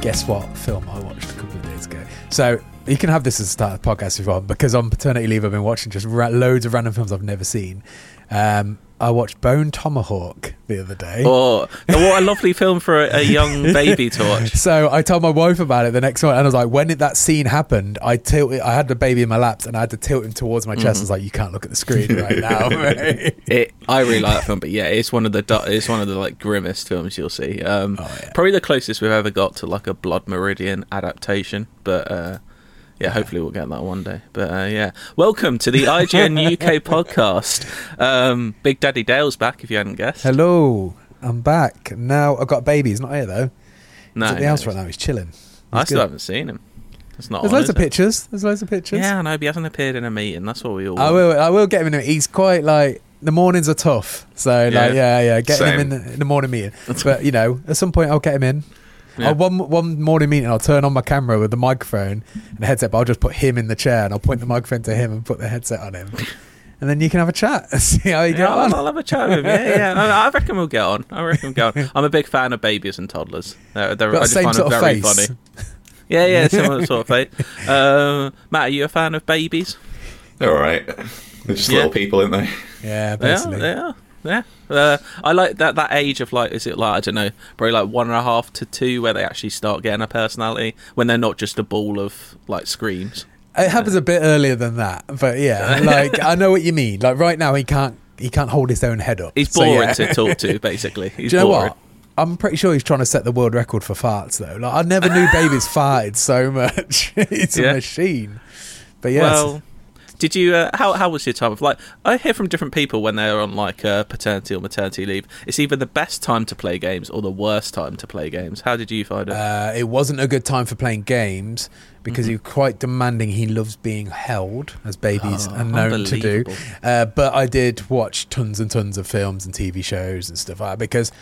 Guess what film I watched a couple of days ago? So you can have this as a start of podcast if you want, because on paternity leave I've been watching just ra- loads of random films I've never seen. Um, I watched Bone Tomahawk the other day. Oh, what a lovely film for a, a young baby to watch. So I told my wife about it the next morning, and I was like, when it, that scene happened, I tilted. I had the baby in my laps, and I had to tilt him towards my chest. I was like, you can't look at the screen right now. It, I really like that film, but yeah, it's one of the it's one of the like grimmest films you'll see. Um, Oh, yeah. Probably the closest we've ever got to like a Blood Meridian adaptation, but uh, yeah, hopefully we'll get that one day. But uh, yeah, welcome to the IGN UK podcast. Um, Big Daddy Dale's back, if you hadn't guessed. Hello, I'm back. Now I've got a baby. He's not here though. No, He's at the no, house right now. He's chilling. I still good. haven't seen him. It's not. There's on, loads of it? pictures. There's loads of pictures. Yeah, I know, but he hasn't appeared in a meeting. That's what we all. I want. will. I will get him in. A, he's quite like the mornings are tough. So like Yeah. yeah, yeah, get him in the, in the morning meeting. But you know, at some point I'll get him in. Yeah. I'll- one one morning meeting, I'll turn on my camera with the microphone and the headset. But I'll just put him in the chair and I'll point the microphone to him and put the headset on him, and then you can have a chat. and See how you Yeah, get I'll, on. I'll have a chat with him. Yeah, yeah. I, I reckon we'll get on. I reckon we'll get on. I'm a big fan of babies and toddlers. They're, they're, Got I the just same find sort them of very face. funny. Yeah, yeah, similar sort of face. Um, Matt, are you a fan of babies? They're all right. They're just Yeah. little people, aren't they? Yeah, Yeah, basically. yeah, yeah. Uh, I like that that age of like, is it like I don't know, probably like one and a half to two, where they actually start getting a personality when they're not just a ball of like screams. It happens a bit earlier than that, but yeah, like I know what you mean. Like right now, he can't he can't hold his own head up. He's So, boring yeah. to talk to, basically. He's Do you know boring. what? I'm pretty sure he's trying to set the world record for farts, though. Like I never knew babies farted so much. it's Yeah. a machine. But yes, Well, did you? Uh, how how was your time of like? I hear from different people when they're on like uh, paternity or maternity leave. It's either the best time to play games or the worst time to play games. How did you find it? uh, it wasn't a good time for playing games because Mm-hmm. he's quite demanding. He loves being held, as babies Oh, are known to do. Uh, but I did watch tons and tons of films and TV shows and stuff like that because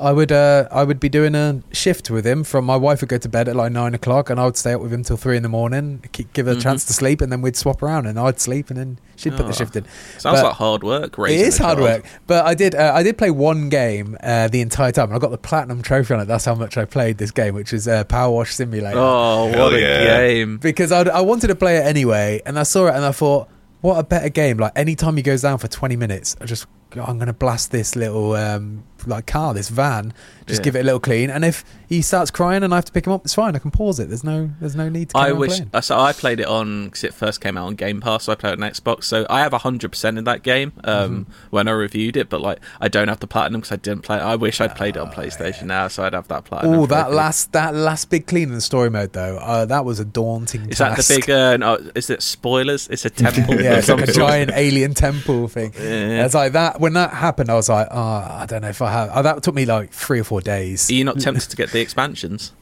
I would uh, I would be doing a shift with him. From my wife would go to bed at like nine o'clock, and I would stay up with him till three in the morning, keep, give her a Mhm. chance to sleep, and then we'd swap around, and I'd sleep, and then she'd put Oh, the shift in. Sounds but- like hard work. It raising hard child. work, but I did. Uh, I did play one game uh, the entire time, and I got the platinum trophy on it. That's how much I played this game, which is uh, Power Wash Simulator. Oh, Hell what a yeah. game! Because I'd, I wanted to play it anyway, and I saw it, and I thought, what a better game! Like anytime he goes down for twenty minutes, I just I'm going to blast this little um, like car, this van, just Yeah. give it a little clean, and if he starts crying and I have to pick him up, it's fine. I can pause it. There's no there's no need to. I wish. uh, So I played it on because it first came out on Game Pass. So I played it on Xbox. So I have hundred percent in that game um, Mm-hmm. when I reviewed it. But like, I don't have the platinum because I didn't play. it. I wish I'd played it on PlayStation now, so I'd have that platinum. Oh, that last that last big clean in the story mode though, uh, that was a daunting. Is that the big? Uh, no, is it spoilers? It's a temple. yeah, it's like a giant alien temple thing. Yeah. It's like that. When that happened, I was like, oh, I don't know if I have. Oh, that took me like three or four days. Are you not tempted to get the expansions?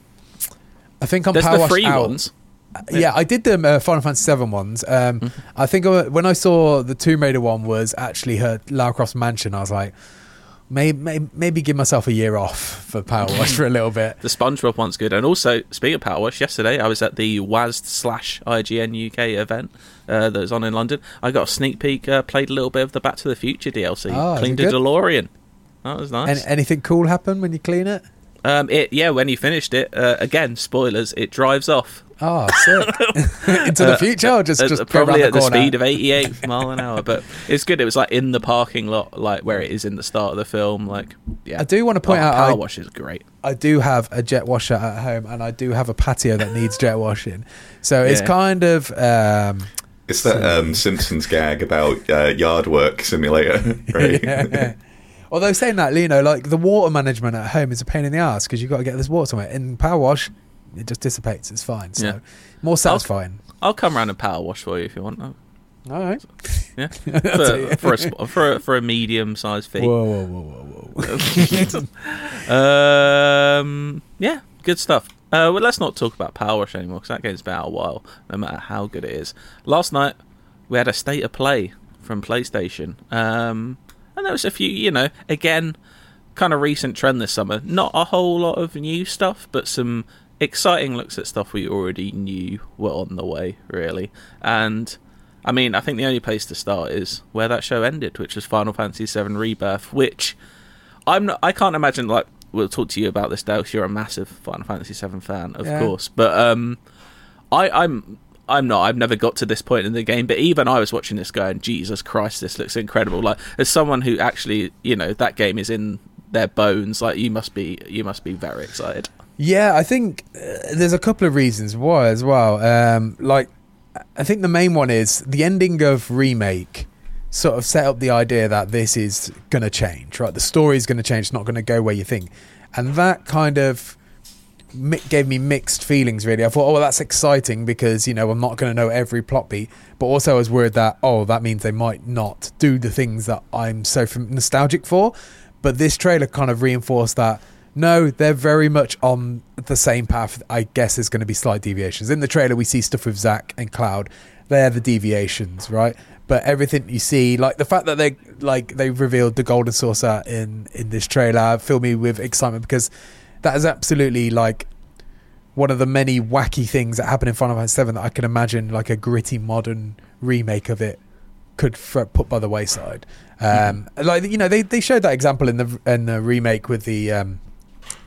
I think I'm There's power the free out. ones. Yeah, I did the uh, Final Fantasy Seven ones. Um, Mm-hmm. I think I, when I saw the Tomb Raider one was actually her Lara Croft's mansion, I was like, Maybe, maybe maybe give myself a year off for Power Wash for a little bit. The SpongeBob one's good, and also speaking of Power Wash, yesterday I was at the WASD slash IGN UK event uh, that was on in London. I got a sneak peek, uh, played a little bit of the Back to the Future DLC, Oh, cleaned a? DeLorean. That was nice. Any, anything cool happen when you clean it? Um, it yeah, when you finished it, uh, again spoilers, it drives off. Oh, sick! Into the future, or just Uh, just probably at the corner? speed of 88 mile an hour, but it's good. It was like in the parking lot, like where it is in the start of the film. Like, yeah, I do want to point Oh, out, Power I- Wash is great. I do have a jet washer at home, and I do have a patio that needs jet washing. So it's kind of um, It's that um, Simpsons gag about uh, yard work simulator, right? yeah. Although saying that, you know, like the water management at home is a pain in the ass because you've got to get this water somewhere. In power wash, it just dissipates. It's fine. So Yeah. more satisfying. I'll come around and power wash for you if you want. All right. Yeah, I'll tell you. for, for a for a, for a medium sized fee. Whoa, whoa, whoa, whoa, whoa. Um, yeah, good stuff. Uh, well, let's not talk about Power Wash anymore because that game's been out a while, no matter how good it is. Last night we had a state of play from PlayStation, um, and there was a few, you know, again, kind of recent trend this summer. Not a whole lot of new stuff, but some exciting looks at stuff we already knew were on the way, really. And I mean, I think the only place to start is where that show ended, which was Final Fantasy VII Rebirth, which I'm not, I can't imagine like we'll talk to you about this Dale 'cause you're a massive Final Fantasy VII fan of Yeah. course but um I I'm I'm not I've never got to this point in the game but even I was watching this going Jesus Christ this looks incredible like as someone who actually you know that game is in their bones like you must be you must be very excited Yeah, I think uh, there's a couple of reasons why as well. Um, like, I think the main one is the ending of remake sort of set up the idea that this is going to change, right? The story is going to change. It's not going to go where you think, and that kind of mi- gave me mixed feelings. Really, I thought, oh, well, that's exciting because you know I'm not going to know every plot beat, but also I was worried that oh, that means they might not do the things that I'm so fam- nostalgic for. But this trailer kind of reinforced that no, they're very much on the same path. I guess there's going to be slight deviations. In the trailer, we see stuff with Zack and Cloud. They're the deviations, right? But everything you see, like the fact that they like they revealed the golden saucer in in this trailer, filled me with excitement because that is absolutely like one of the many wacky things that happen in Final Fantasy VII that I can imagine like a gritty modern remake of it could f- put by the wayside. Um, Like you know, they, they showed that example in the in the remake with the um,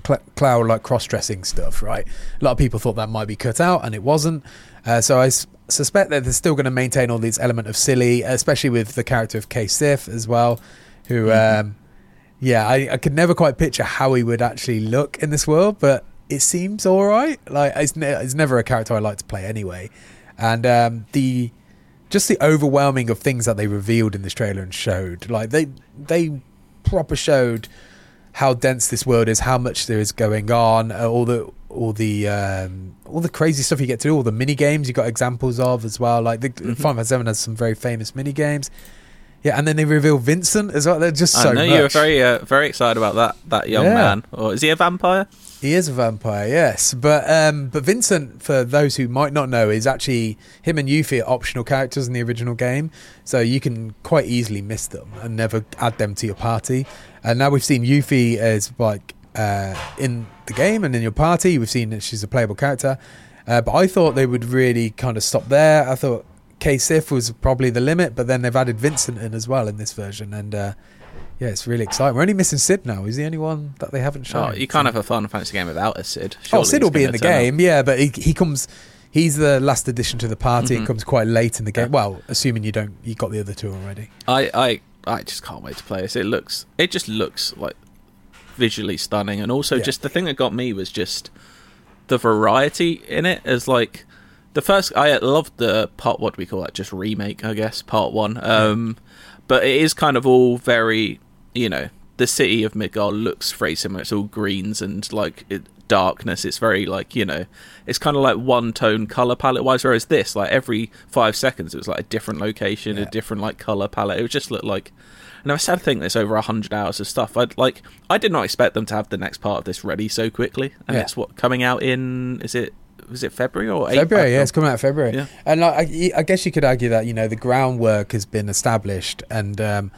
cl- cloud like cross dressing stuff, right? A lot of people thought that might be cut out, and it wasn't. Uh, so I s- suspect that they're still going to maintain all these element of silly, especially with the character of Cait Sith as well, who. Um, yeah, I, I could never quite picture how he would actually look in this world, but it seems all right. Like it's, ne- it's never a character I like to play anyway, and um, the just the overwhelming of things that they revealed in this trailer and showed, like they they proper showed how dense this world is, how much there is going on, uh, all the all the um, all the crazy stuff you get to do, all the mini games you got examples of as well. Like the Final Fantasy Seven has some very famous mini games. Yeah, and then they reveal Vincent as well. They're just so I know much. you were very uh, very excited about that that young Yeah. man or is he a vampire He is a vampire, yes. But um, but Vincent, for those who might not know, is actually him and Yuffie are optional characters in the original game, so you can quite easily miss them and never add them to your party. And now we've seen Yuffie as like uh, in the game and in your party. We've seen that she's a playable character, uh, but I thought they would really kind of stop there. I thought Cait Sith was probably the limit, but then they've added Vincent in as well in this version, and. Uh, yeah, it's really exciting. We're only missing Cid now. He's the only one that they haven't shown. oh you can't have a Final Fantasy game without a Cid Oh, Cid will be in the turn up. game, yeah, but he, he comes. He's the last addition to the party. It comes quite late in the game. Yeah. Well, assuming you don't, you got the other two already. I, I I just can't wait to play this. It looks it just looks like visually stunning. And also Yeah. just the thing that got me was just the variety in it as like the first I loved the part what do we call that? Just remake I guess part 1 um but it is kind of all very you know the city of Midgar looks very similar. It's all greens and like it, darkness. It's very like you know it's kind of like one tone color palette wise whereas this like every five seconds it was like a different location a different like color palette. It just look like and I sad thing there's over 100 hours of stuff I'd like I did not expect them to have the next part of this ready so quickly and Yeah. it's what coming out in is it was it February or April? February, yeah, it's coming out February. Yeah. And like, I, I guess you could argue that you know the groundwork has been established, and um,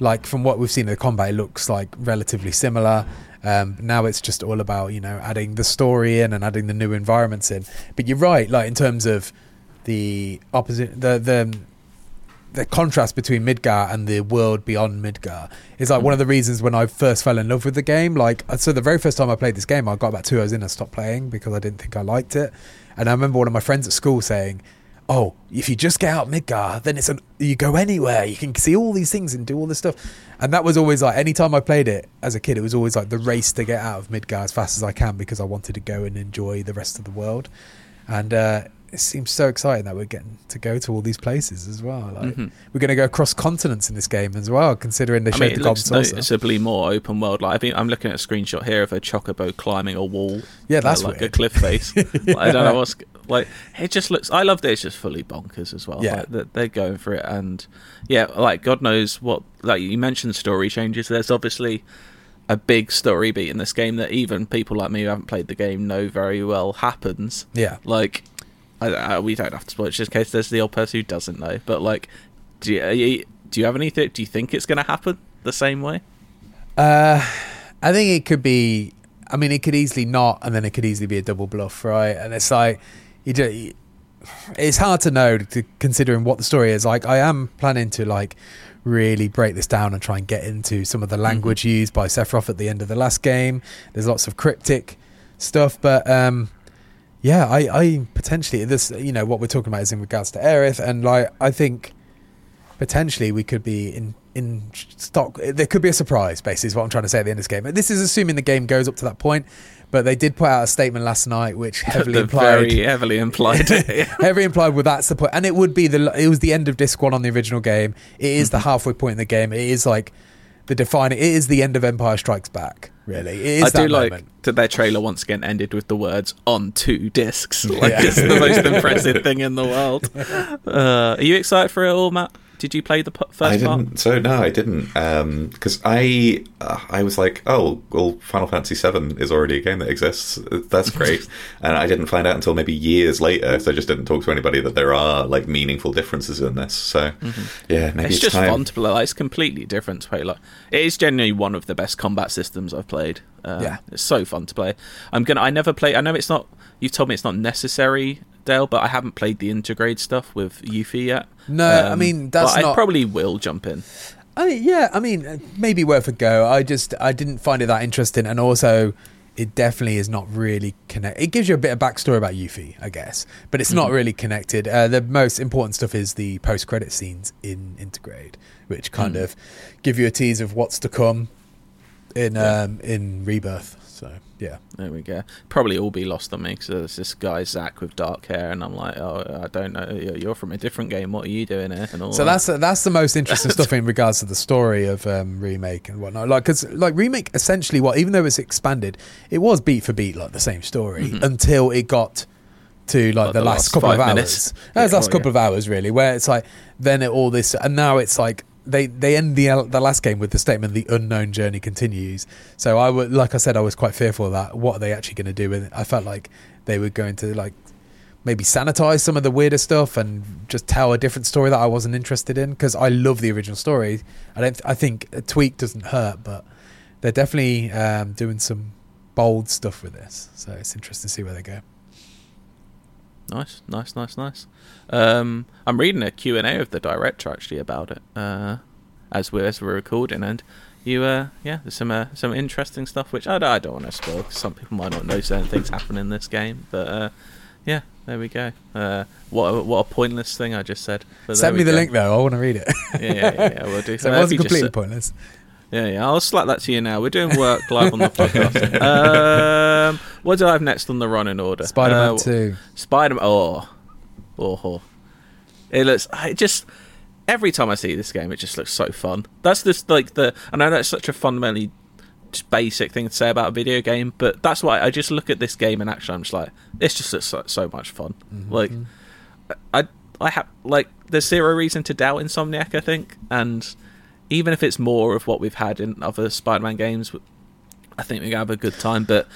like from what we've seen in the combat, it looks like relatively similar. Um, now it's just all about you know adding the story in and adding the new environments in. But you're right, like in terms of the opposite, the the the contrast between Midgar and the world beyond Midgar is like one of the reasons when I first fell in love with the game. Like, so the very first time I played this game, I got about two hours in and stopped playing because I didn't think I liked it. And I remember one of my friends at school saying, "Oh, if you just get out Midgar, then it's an you go anywhere. You can see all these things and do all this stuff." And that was always like anytime I played it as a kid, it was always like the race to get out of Midgar as fast as I can because I wanted to go and enjoy the rest of the world. And uh, it seems so exciting that we're getting to go to all these places as well. Like Mhm. we're going to go across continents in this game as well, considering they I showed mean, the it golden looks noticeably more open world. Like I think I'm looking at a screenshot here of a chocobo climbing a wall. Yeah, that's like, like a cliff face. Like, I don't know what's like. It just looks. I love that it's just fully bonkers as well. Yeah. like, they're going for it, and yeah, like God knows what. Like you mentioned, story changes. There's obviously a big story beat in this game that even people like me who haven't played the game know very well happens. yeah. Like, I, I, we don't have to spoil it just in case there's the old person who doesn't know. But like, do you, do you have anything? Do you think it's going to happen the same way? Uh, I think it could be. I mean, it could easily not, and then it could easily be a double bluff, right? And it's like you do. It's hard to know, to, considering what the story is. Like, I am planning to like really break this down and try and get into some of the language used by Sephiroth at the end of the last game. There's lots of cryptic stuff, but um, yeah, I, I potentially this, you know, what we're talking about is in regards to Aerith, and like I think potentially we could be in in stock. There could be a surprise. Basically, is what I'm trying to say at the end of this game. This is assuming the game goes up to that point. But they did put out a statement last night, which heavily implied, Very heavily implied. heavily implied, well, that's the point, and it would be the it was the end of disc one on the original game. It is Mm-hmm. the halfway point in the game. It is like the defining. It is the end of Empire Strikes Back. Really, it is I do like moment. that their trailer once again ended with the words "on two discs." Like Yeah. it's the most impressive thing in the world. Uh, are you excited for it all, Matt? Did you play the p- first I didn't. So no, I didn't. Because I, uh, I was like, oh, well, Final Fantasy VII is already a game that exists. That's great. and I didn't find out until maybe years later. So I just didn't talk to anybody that there are like meaningful differences in this. So yeah, maybe It's it's, just time. fun to play. Like, it's completely different to play. Like it is genuinely one of the best combat systems I've played. Um, Yeah. it's so fun to play. I'm gonna. I never play. I know it's not. You've told me it's not necessary, Dale, but I haven't played the Intergrade stuff with Yuffie yet. Um, No, I mean, that's but I probably will jump in. I mean, yeah, I mean, uh, maybe worth a go. I just I didn't find it that interesting, and also it definitely is not really connected. It gives you a bit of backstory about Yuffie, I guess, but it's not really connected. Uh, the most important stuff is the post credit scenes in Intergrade, which kind of give you a tease of what's to come in um, in Rebirth. So yeah, There we go. Probably all be lost on me because there's this guy Zack with dark hair, and I'm like, oh, I don't know. You're from a different game. What are you doing here? And all So that. that's that's the most interesting stuff in regards to the story of um, remake and whatnot. Like, because like remake essentially, what even though it's expanded, it was beat for beat like the same story until it got to like, Mm-hmm. Like the, the last, last couple of five hours. minutes. That's Yeah, last oh, couple yeah. of hours really, where it's like then it, all this, and now it's like. They, they end the the last game with the statement the unknown journey continues. So I would like I said I was quite fearful of that. What are they actually going to do with it? I felt like they were going to like maybe sanitize some of the weirder stuff and just tell a different story that I wasn't interested in because I love the original story. I don't. I think a tweak doesn't hurt, but they're definitely um, doing some bold stuff with this. So it's interesting to see where they go. Nice, nice, nice, nice. Um, I'm reading a Q and A of the director actually about it uh, as we're as we're recording, and you, uh, yeah, there's some uh, some interesting stuff which I, don't- I don't want to spoil 'cause some people might not know certain things happen in this game, but uh, yeah, there we go. Uh, what a, what a pointless thing I just said. Send me the go. link though. I want to read it. Yeah, yeah, yeah, yeah, we'll do. so it Uh, wasn't you just completely pointless. Yeah, yeah. I'll slap that to you now. We're doing work live on the podcast. um, what do I have next on the running order? Spider-Man Uh, Two. Spider-Man. Oh, oh, oh. It looks. It just every time I see this game, it just looks so fun. That's just like the. I know that's such a fundamentally basic thing to say about a video game, but that's why I just look at this game in action. I'm just like, this just looks so, so much fun. Like, I, I have like, there's zero reason to doubt Insomniac. I think, and even if it's more of what we've had in other Spider-Man games, I think we're gonna have a good time. But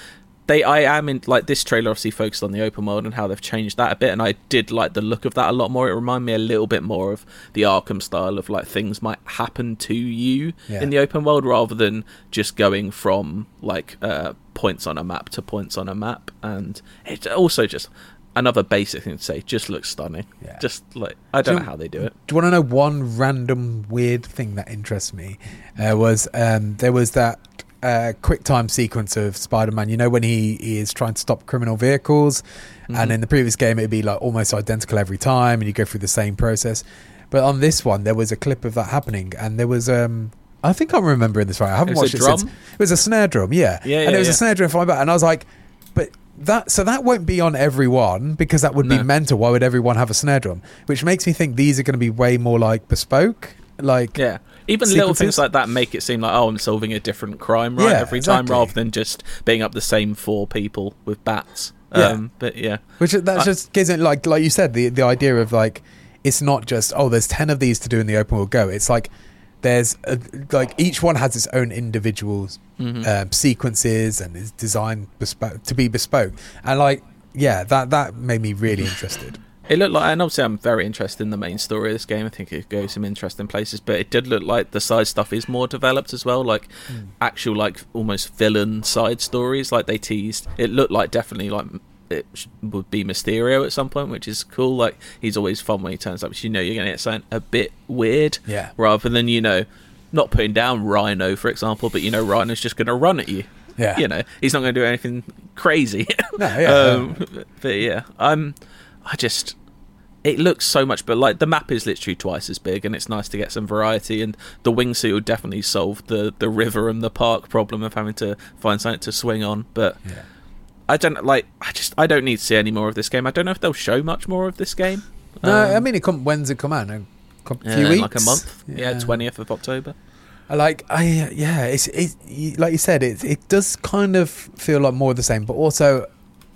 they I am in like this trailer obviously focused on the open world and how they've changed that a bit and I did like the look of that a lot more. It reminded me a little bit more of the Arkham style of like things might happen to you Yeah. in the open world rather than just going from like uh, points on a map to points on a map and it also just another basic thing to say just looks stunning. Yeah. Just like I don't Do know how they do it. Do you want to know one random weird thing that interests me? Uh, was um, there was that uh, quick time sequence of Spider-Man. You know when he, he is trying to stop criminal vehicles, and in the previous game it'd be like almost identical every time, and you go through the same process. But on this one, there was a clip of that happening, and there was. Um, I think I'm remembering this right. I haven't It watched it since. It was a snare drum, yeah, Yeah, and yeah, it was yeah. a snare drum flying back, and I was like, but that so that won't be on everyone because that would be mental. Why would everyone have a snare drum? Which makes me think these are going to be way more like bespoke. Like Yeah. Even little things like that make it seem like, oh, I'm solving a different crime right Yeah, every time rather than just being up the same four people with bats. Yeah. Um, but yeah. which that just gives it like like you said the the idea of like it's not just oh there's ten of these to do in the open world go. It's like there's a, like each one has its own individual Mm-hmm. um, sequences and is designed bespoke to be bespoke. And like yeah, that that made me really interested. It looked like, and obviously I'm very interested in the main story of this game. I think it goes some interesting places, but it did look like the side stuff is more developed as well, like Hmm. actual, like almost villain side stories. Like they teased, it looked like definitely like it would be Mysterio at some point, which is cool. Like he's always fun when he turns up. 'cause you know you're going to get something a bit weird, Yeah. Rather than you know, not putting down Rhino for example, but you know Rhino's just going to run at you. Yeah. you know he's not going to do anything crazy. No, yeah, um, but yeah, I'm. I just it looks so much, but like the map is literally twice as big, and it's nice to get some variety. And the wingsuit will definitely solve the the river and the park problem of having to find something to swing on. But Yeah. I don't like. I just I don't need to see any more of this game. I don't know if they'll show much more of this game. No, Um, I mean it come when's it come out? A yeah, few weeks, like a month. Yeah, twentieth of October. I like I yeah, it's it like you said it it does kind of feel like more of the same, but also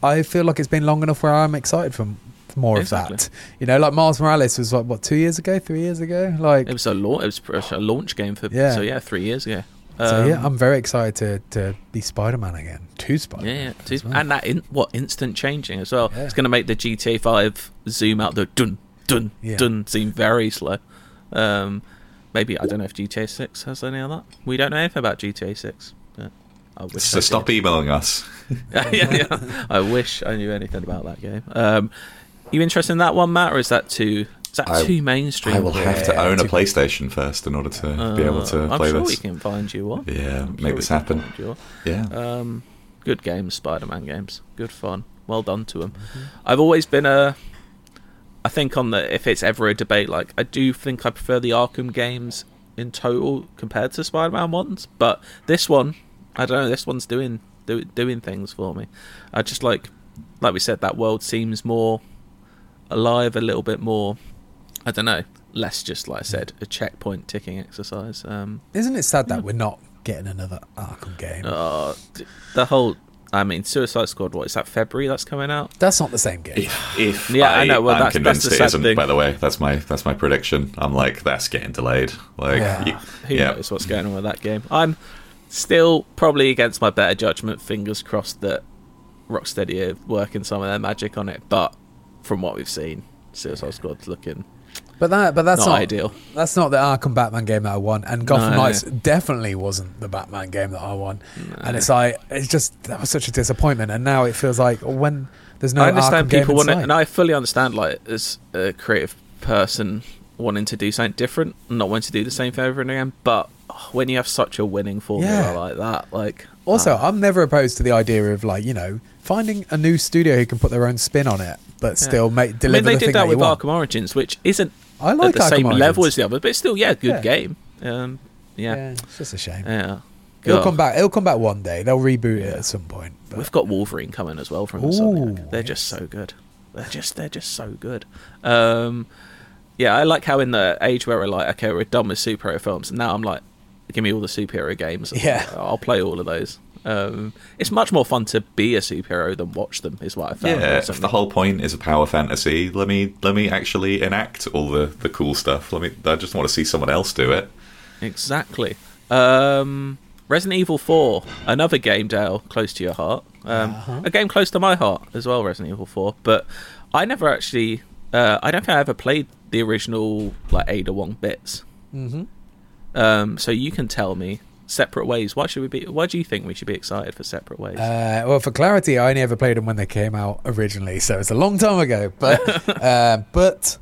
I feel like it's been long enough where I'm excited for for more Exactly. of that. You know, like Miles Morales was like what two years ago, three years ago, like It was a launch. It was a launch game for. Yeah. So yeah, three years ago. So. Yeah, Um, I'm very excited to to be Spider Man again, two Spider Yeah, Man, yeah. It's- and that in, what instant changing as well. Yeah. It's going to make the GTA Five zoom out the dun dun Yeah. dun seem very slow. Um, maybe I don't know if GTA Six has any of that. We don't know anything about GTA Six. I wish. So I stop did. emailing us. yeah, yeah. I wish I knew anything about that game. Um, you interested in that one, Matt, or is that too? Is that I- too mainstream? I will have to own a PlayStation first in order to be able to Uh, I'm play sure this. we can find you one. Yeah, I'm make sure this happen. find you one. Yeah. Um, good games, Spider-Man games. Good fun. Well done to them. Mm-hmm. I've always been a. I think on the if it's ever a debate, like I do think I prefer the Arkham games in total compared to Spider-Man ones, but this one, I don't know. This one's doing do, doing things for me. I just like, like we said, that world seems more alive, a little bit more. I don't know, less just like I said, a checkpoint ticking exercise. Um, Isn't it sad that we're not getting another Arkham game? uh, the whole. I mean, Suicide Squad. What is that? February that's coming out. That's not the same game. If, if Yeah, I I, know, well, am that's- convinced that's the it sad isn't, thing. by the way, that's my that's my prediction. I'm like, that's getting delayed. Like, Yeah. you- Who yeah, knows what's going on with that game? I'm still probably against my better judgment. Fingers crossed that Rocksteady are working some of their magic on it. But from what we've seen, Suicide Squad's looking But that, but that's not not, ideal. That's not the Arkham Batman game that I won, and Gotham No. Knights definitely wasn't the Batman game that I want. And it's like it's just that was such a disappointment, and now it feels like when there's no I understand Arkham people want it, and I fully understand. Like as a creative person wanting to do something different, not wanting to do the same thing over and again. But when you have such a winning formula Yeah. like that, like Also, ah, I'm never opposed to the idea of like you know finding a new studio who can put their own spin on it, but still make I mean, they the did that that, with. Arkham Origins, which isn't I like at the Arkham same Origins. level as the other, but it's still yeah, good Yeah. game. Um, yeah, Yeah, it's just a shame. yeah. It'll come back. It'll come back one day. They'll reboot it at some point. but- We've got Wolverine coming as well from Ooh, Insomniac. They're just so good. They're just they're just so good. Um, yeah, I like how in the age where we're like, okay, we're done with superhero films, and now I'm like, give me all the superhero games. Yeah. I'll play all of those. Um, it's much more fun to be a superhero than watch them. Is what I found. yeah. If the whole point is a power fantasy, let me let me actually enact all the the cool stuff. Let me. I just want to see someone else do it. Exactly. Um, Resident Evil 4, another game, Dale, close to your heart. Um, Uh-huh. A game close to my heart as well, Resident Evil 4. But I never actually, uh, I don't think I ever played the original like Ada Wong bits. Mm-hmm. Um, so you can tell me separate ways. Why should we be? Why do you think we should be excited for separate ways? Uh, well, for clarity, I only ever played them when they came out originally, so it's a long time ago. But uh, but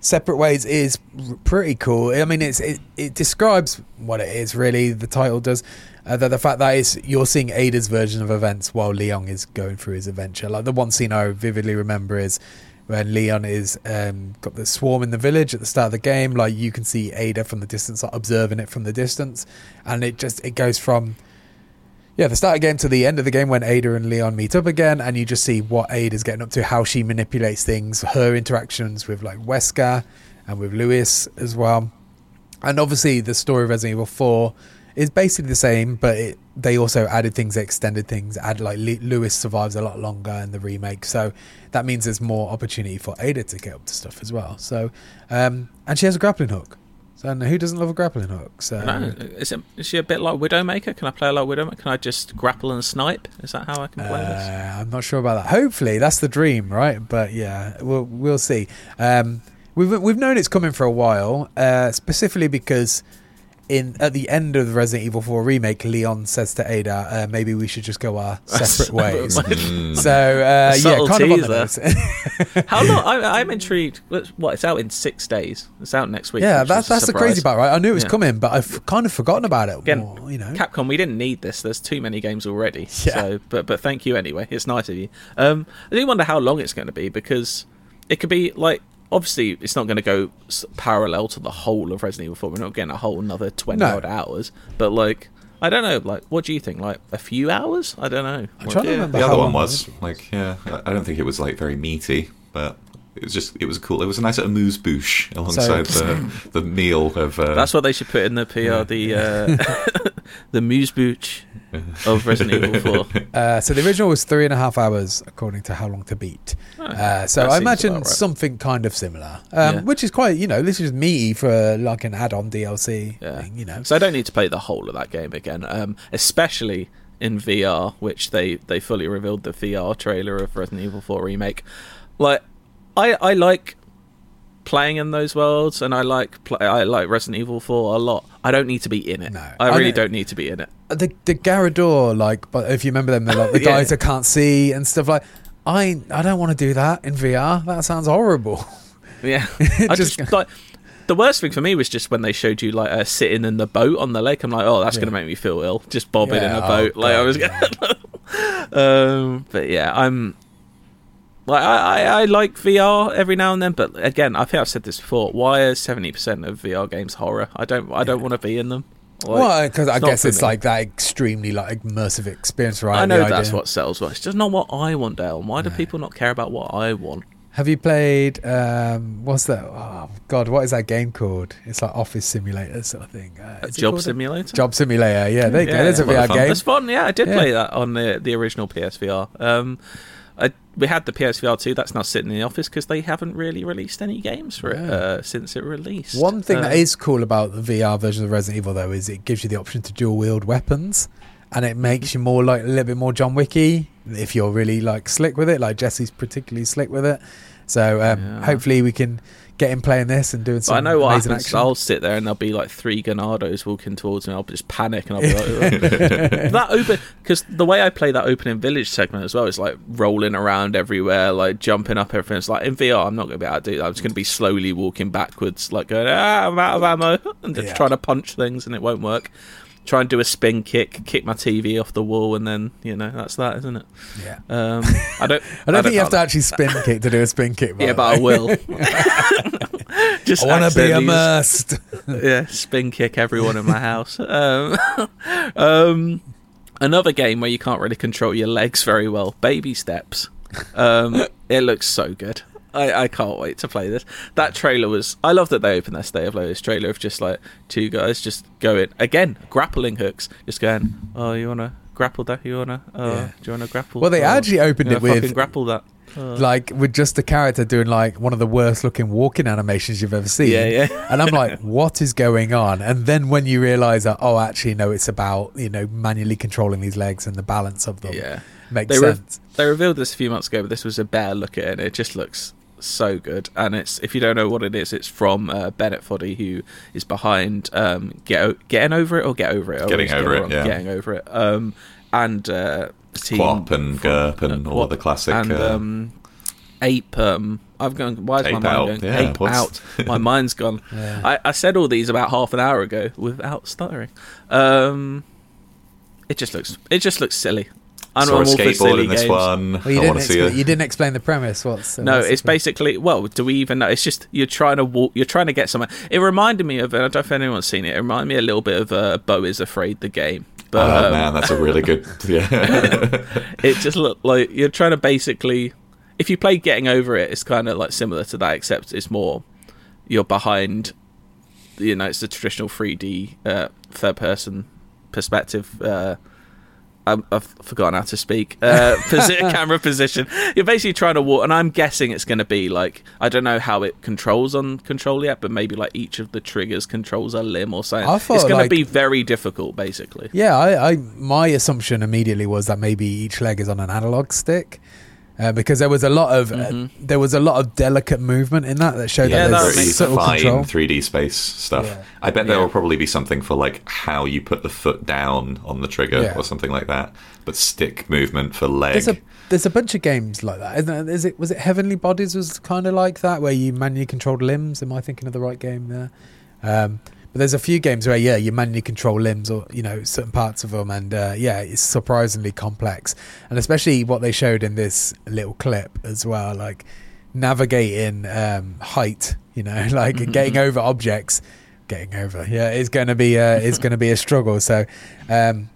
Separate Ways is pretty cool. I mean, it's it, it describes what it is really. The title does. Uh, the, the fact that is you're seeing Ada's version of events while Leon is going through his adventure. Like the one scene I vividly remember is when Leon is um, got the swarm in the village at the start of the game. Like you can see Ada from the distance, like, observing it from the distance, and it just it goes from yeah, the start of the game to the end of the game when Ada and Leon meet up again, and you just see what Ada's getting up to, how she manipulates things, her interactions with like Wesker and with Luis as well. And obviously, the story of Resident Evil 4 is basically the same, but it, they also added things, extended things, add like Luis survives a lot longer in the remake, so that means there's more opportunity for Ada to get up to stuff as well. So, um, and she has a grappling hook. So who doesn't love a grappling hook? So No, is, it, is she a bit like Widowmaker? Can I play a like Widowmaker? Can I just grapple and snipe? Is that how I can play this? Uh, I'm not sure about that. Hopefully, that's the dream, right? But yeah, we'll we'll see. Um, we've we've known it's coming for a while, uh, specifically because in at the end of the Resident Evil 4 remake, Leon says to Ada, uh, "Maybe we should just go our separate ways." so uh, yeah, Subtle kind of on the teaser. How long? I, I'm intrigued. What? what, It's out in six days. It's out next week. yeah, that's that's the crazy part, right? I knew it was Yeah. coming, but I've kind of forgotten about it. Again, more, you know, Capcom, we didn't need this. There's too many games already. Yeah. So, but but thank you anyway. It's nice of you. Um, I do wonder how long it's going to be because it could be like obviously it's not going to go parallel to the whole of Resident Evil 4. We're not getting a whole another 20 No. odd hours. But like, I don't know. Like, what do you think? Like a few hours? I don't know. I'm trying to remember The how other long one it was like, yeah, I I don't think it was like very meaty, but it was just it was cool. It was a nice little moose bouche alongside the the meal of. Uh, That's what they should put in the PR. The uh, the muse booch of Resident Evil 4. Uh, so the original was three and a half hours, according to How Long to Beat. uh, so I imagine right. something kind of similar, um, Yeah. which is quite, you know, this is meaty for like an add-on DLC Yeah. thing, you know. So I don't need to play the whole of that game again, um, especially in VR, which they, they fully revealed the VR trailer of Resident Evil 4 remake. Like, I I like playing in those worlds, and I like play, I like Resident Evil 4 a lot. I don't need to be in it. No. I I really know- don't need to be in it. The the Garrador, like, but if you remember them, they're like the Yeah. guys that can't see and stuff like. I I don't want to do that in VR. That sounds horrible. Yeah, I Just- just, like. The worst thing for me was just when they showed you like uh, sitting in the boat on the lake. I'm like, oh, that's Yeah. gonna make me feel ill. Just bobbing in Yeah, a oh, boat, like I God, was. um, but yeah, I'm. Like I, I, I like VR every now and then, but again, I think I've said this before. Why are seventy percent of VR games horror? I don't, I don't want to be in them. Like, well, because I guess it's me. like that extremely like immersive experience, right? I The know idea. that's what sells, but it's just not what I want, Dale. Why do people not care about what I want? Have you played? Um, what's that? Oh God, what is that game called? It's like Office Simulator sort of thing. Uh, is job simulator. Job Simulator. Yeah, there you go. Yeah, There's a a VR game. It's fun. Yeah, I did Yeah. play that on the the original PSVR. Um, I, we had the PSVR two. That's now sitting in the office because they haven't really released any games for it uh, since it released. One thing Uh, that is cool about the VR version of Resident Evil though is it gives you the option to dual wield weapons, and it makes you more like a little bit more John Wicky if you're really like slick with it. Like Jesse's particularly slick with it. So um, Yeah. hopefully we can get him playing this and doing something. I know what happens. action. I'll sit there and there'll be like three Ganados walking towards me. I'll just panic and I'll be like, that open because the way I play that opening village segment as well is like rolling around everywhere, like jumping up everything. It's like in VR, I'm not going to be able to do that. I'm just going to be slowly walking backwards, like going, ah, I'm out of ammo, and just Yeah. trying to punch things and it won't work. Try and do a spin kick, kick my TV off the wall, and then you know that's that, isn't it? yeah. Um, I don't. I don't think you have to actually spin kick to do a spin kick. Yeah, but I will. Just I want to be immersed. yeah, spin kick everyone in my house. Um, um, another game where you can't really control your legs very well. Baby steps. Um, it looks so good. I, I can't wait to play this. That trailer was. I love that they opened their State of Lotus trailer of just like two guys just going again grappling hooks, just going. Oh, you wanna grapple that? You wanna? Uh, Yeah. Do you wanna grapple? Well, they Oh, actually opened it with- grapple that. like with just the character doing like one of the worst looking walking animations you've ever seen. Yeah, yeah. And I'm like, what is going on? And then when you realise that, oh, actually, no, it's about you know manually controlling these legs and the balance of them. Yeah. makes They, re- sense. they revealed this a few months ago, but this was a better look at it. And it just looks so good. And it's if you don't know what it is, it's from uh, Bennett Foddy, who is behind um, get o- getting over it or get over it. I Getting always get Over It, yeah. Getting over it. Um, and uh, team QWOP and from- GIRP and uh, all of the QWOP classic, and uh, um, Ape. Um, I've gone. Why is my Ape mind Out, going yeah, Ape what's- out? My mind's gone. Yeah. I, I said all these about half an hour ago without stuttering. Um, it just looks. It just looks silly. I'm Saw a all for skateboard silly in this games. one. Well, you I didn't, want to see it. you didn't explain the premise. What's No, what's it's basically well. Do we even know? It's just you're trying to walk. You're trying to get somewhere. It reminded me of. And I don't know if anyone's seen it. It reminded me a little bit of uh, Beau is Afraid the game. But oh um, man, that's a really good. Yeah, it just looked like you're trying to basically. If you play Getting Over It, it's kind of like similar to that, except it's more you're behind. You know, it's the traditional 3D uh, third person perspective. Uh, I'm, I've forgotten how to speak. Uh, posi- camera position. You're basically trying to walk, and I'm guessing it's going to be like I don't know how it controls on control yet, but maybe like each of the triggers controls a limb or something. I thought, it's going like- to be very difficult, basically. Yeah, I, I my assumption immediately was that maybe each leg is on an analog stick. Uh, because there was a lot of uh, there was a lot of delicate movement in that that showed Mm-hmm. Yeah, that that there's makes subtle fine control. 3D space stuff. Yeah. I bet there Yeah. will probably be something for like how you put the foot down on the trigger Yeah. or something like that. But stick movement for leg. There's a there's a bunch of games like that, isn't there? Is it was it Heavenly Bodies was kind of like that where you manually controlled limbs? Am I thinking of the right game there? Um, but there's a few games where yeah, you manually control limbs or you know certain parts of them, and uh, yeah, it's surprisingly complex, and especially what they showed in this little clip as well, like navigating um, height, you know, like Mm-hmm. getting over objects. Getting over, yeah, it's going to be uh, it's going to be a struggle. So, um,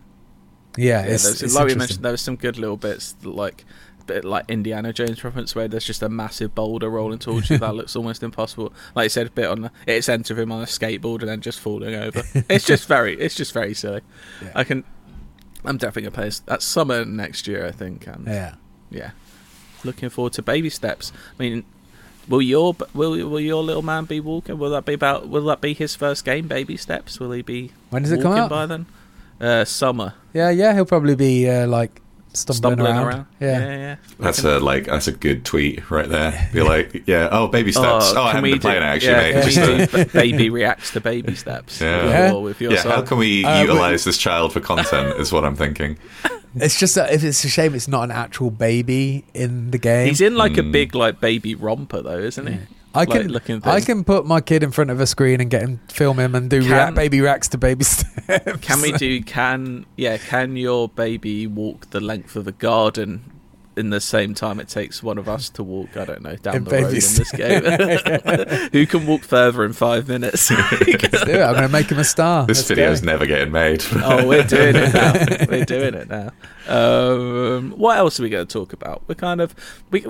yeah, Yeah, it's, it's like we mentioned, there were some good little bits like bit like Indiana Jones reference where there's just a massive boulder rolling towards you that looks almost impossible. Like I said, a bit on the, it's center of him on a skateboard and then just falling over. it's just very, it's just very silly. Yeah. I can, I'm definitely gonna play this summer next year, I think. And yeah, yeah. looking forward to baby steps. I mean. Will your will will your little man be walking? Will that be about? Will that be his first game? Baby steps. Will he be? When does it walking come out? by then? Uh, summer. Yeah, yeah, he'll probably be uh, like stumbling, Stumbling around. around. Yeah. yeah, yeah. That's a like that's a good tweet right there. Be like, yeah, oh baby steps. Oh, I haven't been playing do- it actually, yeah, mate. can Just, we uh, baby reacts to baby steps. Yeah. with Yeah. your- with your yeah, son. how can we Uh, utilize this child for content? Is what I'm thinking. It's just that if it's a shame it's not an actual baby in the game. He's in like a Mm. big like baby romper though, isn't he? I like can looking I can put my kid in front of a screen and get him film him and do Can- react, baby reacts to baby steps. Can we do? Can yeah? Can your baby walk the length of a garden in the same time it takes one of us to walk? I don't know down In the road in this game. Who can walk further in five minutes? Let's do it. I'm going to make him a star. This Let's video's go. never getting made. oh, we're doing it now. We're doing it now. Um, what else are we going to talk about? We're kind of we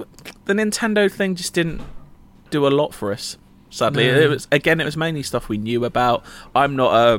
the Nintendo thing just didn't do a lot for us. Sadly, No. it was again it was mainly stuff we knew about. I'm not uh,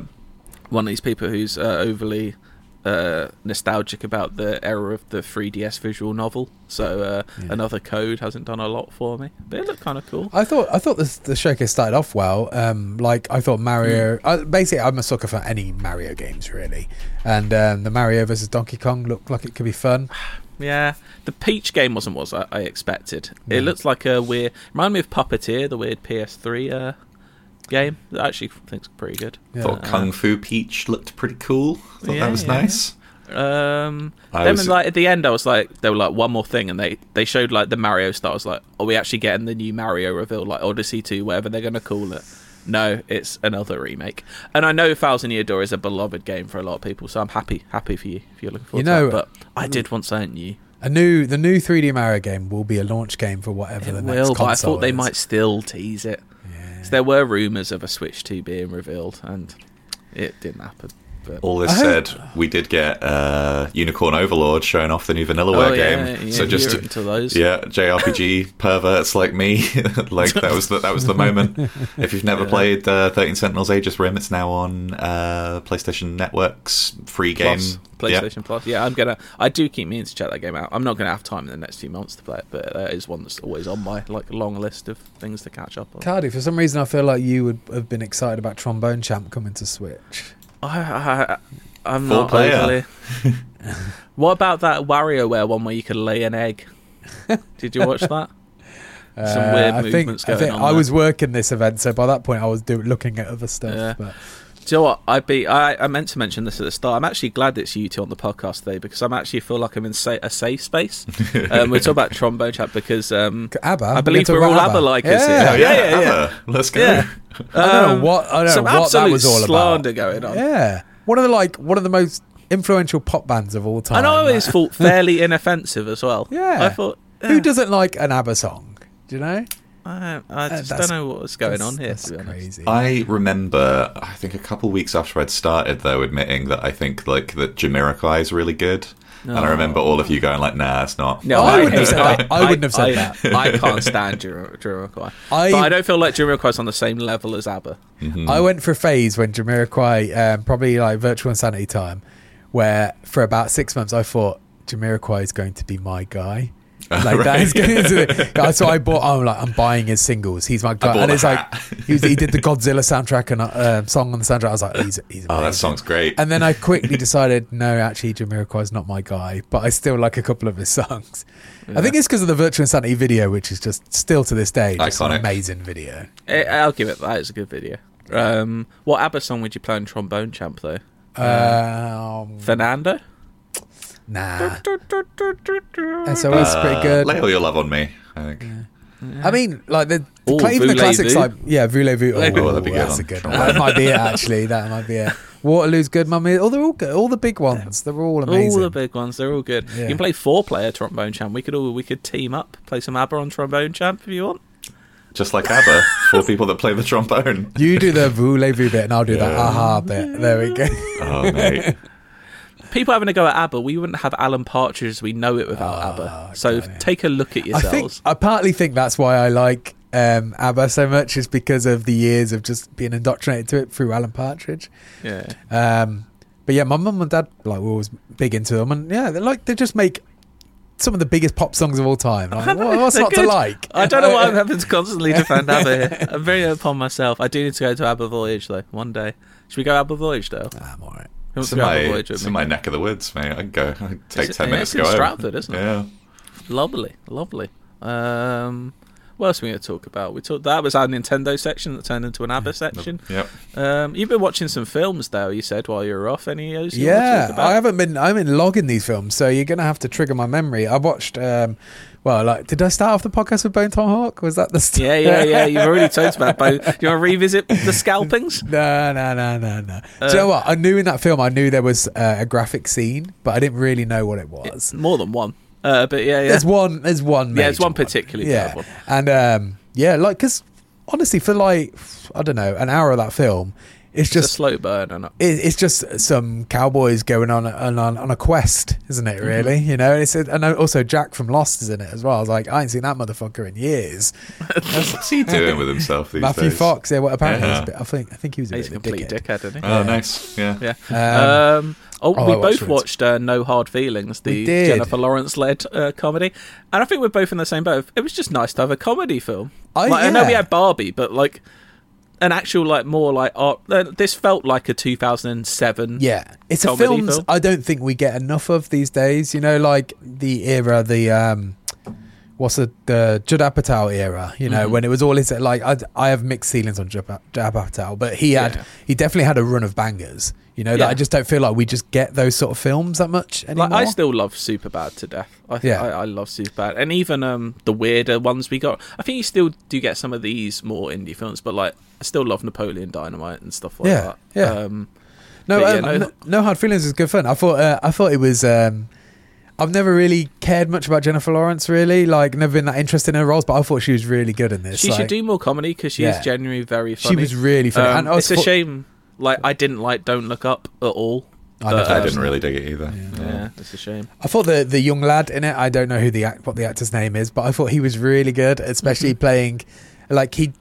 one of these people who's uh, overly uh, nostalgic about the era of the 3DS visual novel. So uh, Yeah. another code hasn't done a lot for me. But it looked kind of cool. I thought I thought this, the showcase started off well. Um, like I thought Mario. I, basically, I'm a sucker for any Mario games really, and um, the Mario versus Donkey Kong looked like it could be fun. Yeah, the Peach game wasn't what I, I expected. No. It looks like a weird. Remind me of Puppeteer, the weird PS3 uh, game. I actually think's pretty good. Yeah. Thought Kung Fu Peach looked pretty cool. Thought Yeah, that was yeah. nice. Um, I then was- like at the end, I was like, they were like one more thing, and they they showed like the Mario stuff. I was like, are we actually getting the new Mario reveal, like Odyssey Two, whatever they're gonna call it? No, it's another remake. And I know Thousand Year Door is a beloved game for a lot of people, so I'm happy happy for you if you're looking forward You know- to that. But I um, did want something new. A new the new 3D Mario game will be a launch game for whatever It the will, next but I console thought they might still tease it. Yeah. 'Cause there were rumours of a Switch 2 being revealed, and it didn't happen. But All this I hope- said, we did get uh, Unicorn Overlord showing off the new Vanillaware Oh, yeah, game. yeah, so just you're into those. yeah, JRPG perverts like me, like that was the, that was the moment. If you've never played uh, Thirteen Sentinels: Aegis Rim, it's now on uh, PlayStation Network's free game. Plus, Yeah. PlayStation Plus. Yeah, I'm gonna. I do keep meaning to check that game out. I'm not gonna have time in the next few months to play it, but that is one that's always on my like long list of things to catch up on. Cardy, for some reason, I feel like you would have been excited about Trombone Champ coming to Switch. I, I, I'm Full not player. overly. what about that WarioWare one where you could lay an egg? Did you watch that? Some weird Uh, I movements think, I going think on I there. was working this event, so by that point I was do, looking at other stuff. Yeah. But Do you know what? I be I, I meant to mention this at the start. I'm actually glad it's you two on the podcast today because I'm actually feel like I'm in sa- a safe space. um, we're talking about Trombone Champ because um, ABBA, I we're believe we're all ABBA likers Yeah. here. Yeah, yeah, yeah. ABBA. Let's go. Yeah. I don't Um, know what I don't some know what that was all slander about. going on. Yeah, one of the like one of the most influential pop bands of all time. And I always Like, thought fairly inoffensive as well. Yeah. I thought. who doesn't like an ABBA song? Do you know? I, I Uh, just that's- don't know what's going on here. That's To be honest. crazy. I remember, I think a couple weeks after I'd started, though, admitting that I think like that Jamiroquai is really good, and I remember all of you going like, "Nah, it's not." No, I I, wouldn't have hate- said that. I wouldn't have said I- that. I can't stand Jamiroquai. Jamiroquai. I- but I don't feel like Jamiroquai's on the same level as ABBA. I went for a phase when Jamiroquai, um, probably like virtual insanity time, where for about six months I thought Jamiroquai is going to be my guy. Like that is going to the, so I bought. I'm like I'm buying his singles. He's my guy, and the it's like he, was, he did the Godzilla soundtrack and uh, song on the soundtrack. I was like, he's he's Oh, that song's great. And then I quickly decided, no, actually, Jamiroquai is not my guy, but I still like a couple of his songs. I think it's because of the Virtual Insanity video, which is just still to this day just an amazing video. Eh, I'll give it that. It's a good video. Um, what ABBA song would you play on Trombone Champ though? Um, Fernando. Nah, SOS pretty uh, good. Lay all your love on me. I think. I mean, like the, the Ooh, cla- even the Voulez-Vous. classics, like yeah, Voulez-Vous. Oh, Oh, that'd be good that's on a good one. That might be it. Actually, that might be it. Waterloo's good, mummy. Oh, they're all good. All the big ones. They're all amazing. All the big ones, they're all good. Yeah. You can play four player trombone champ. We could all we could team up, play some ABBA on trombone champ if you want. Just like ABBA, for people that play the trombone. you do the Voulez-Vous bit, and I'll do that Yeah. aha bit. There we go. Oh mate, People having a go at ABBA, we wouldn't have Alan Partridge as we know it without ABBA. So take a look at yourselves. I think. I partly think that's why I like um, ABBA so much is because of the years of just being indoctrinated to it through Alan Partridge. yeah. Um, but yeah, my mum and dad like were always big into them, and yeah, they like they just make some of the biggest pop songs of all time. Like, what, what's not to like? I don't know why I'm having to constantly defend ABBA here. I'm very upon myself. I do need to go to ABBA Voyage though, one day. Should we go ABBA Voyage though? Ah, I'm alright. Who wants it's to in my, Voyage it's in my neck of the woods, mate. I can go. I can take It's- ten minutes it's to in go. over. Stratford, isn't it? Yeah. Lovely, lovely. Um, what else are we going to talk about? We talked that was our Nintendo section that turned into an ABBA section. Yep. Um, you've been watching some films, though. You said while you were off. Any of those? you wanna Yeah, talk about? I haven't been. I'm in logging these films, so you're gonna have to trigger my memory. I watched. Um, well, like, did I start off the podcast with Bone Tomahawk? Was that the? St- Yeah, yeah, yeah. You've already talked about Bone. Do you want to revisit the scalpings? No, no, no, no, no. Uh, Do you know what? I knew in that film, I knew there was uh, a graphic scene, but I didn't really know what it was. More than one. Uh, but yeah, yeah. There's one. There's one. Yeah, there's one particularly Yeah, bad one. and um, yeah, like because honestly, for like I don't know, an hour of that film, it's It's a just slow burn. And it, it's just some cowboys going on a, on, on on a quest, isn't Mm-hmm. it? Really, you know. And it's and also Jack from Lost is in it as well. I was like, I ain't seen that motherfucker in years. What's he doing with himself these Matthew days? Fox, yeah. Well, apparently, Yeah. bit, I think I think he was a he's a bit a complete dickhead. dickhead, isn't he? Oh, Yeah. nice. Yeah. Yeah. Um, oh, oh, we I watched both it. watched uh, No Hard Feelings, the Jennifer Lawrence led uh, comedy, and I think we're both in the same boat. It was just nice to have a comedy film. I- like, I know we had Barbie, but like an actual like more like art. Uh, this felt like a 2007. Yeah, it's a film. I don't think we get enough of these days. You know, like the era, the um, what's the the Judd Apatow era? You know, Mhm. when it was all his like I, I have mixed feelings on Judd Judd Apatow, but he had Yeah. he definitely had a run of bangers. You know, that I just don't feel like we just get those sort of films that much anymore. Like I still love Superbad to death. I, Yeah. I, I love Superbad, and even um the weirder ones we got. I think you still do get some of these more indie films, but like I still love Napoleon Dynamite and stuff like Yeah, that. yeah. Um, no, yeah, um, no- no, no hard feelings is good fun. I thought uh, I thought it was. Um, I've never really cared much about Jennifer Lawrence. Really, like never been that interested in her roles, but I thought she was really good in this. she like, should do more comedy because she Yeah. is genuinely very funny. She was really funny. Um, and I it's was a thought- shame Like I didn't like Don't Look Up at all. I But, never I didn't really dig it either. Yeah, it's a shame. I thought the the young lad in it. I don't know who the act, what the actor's name is, but I thought he was really good, especially Mm-hmm. playing like he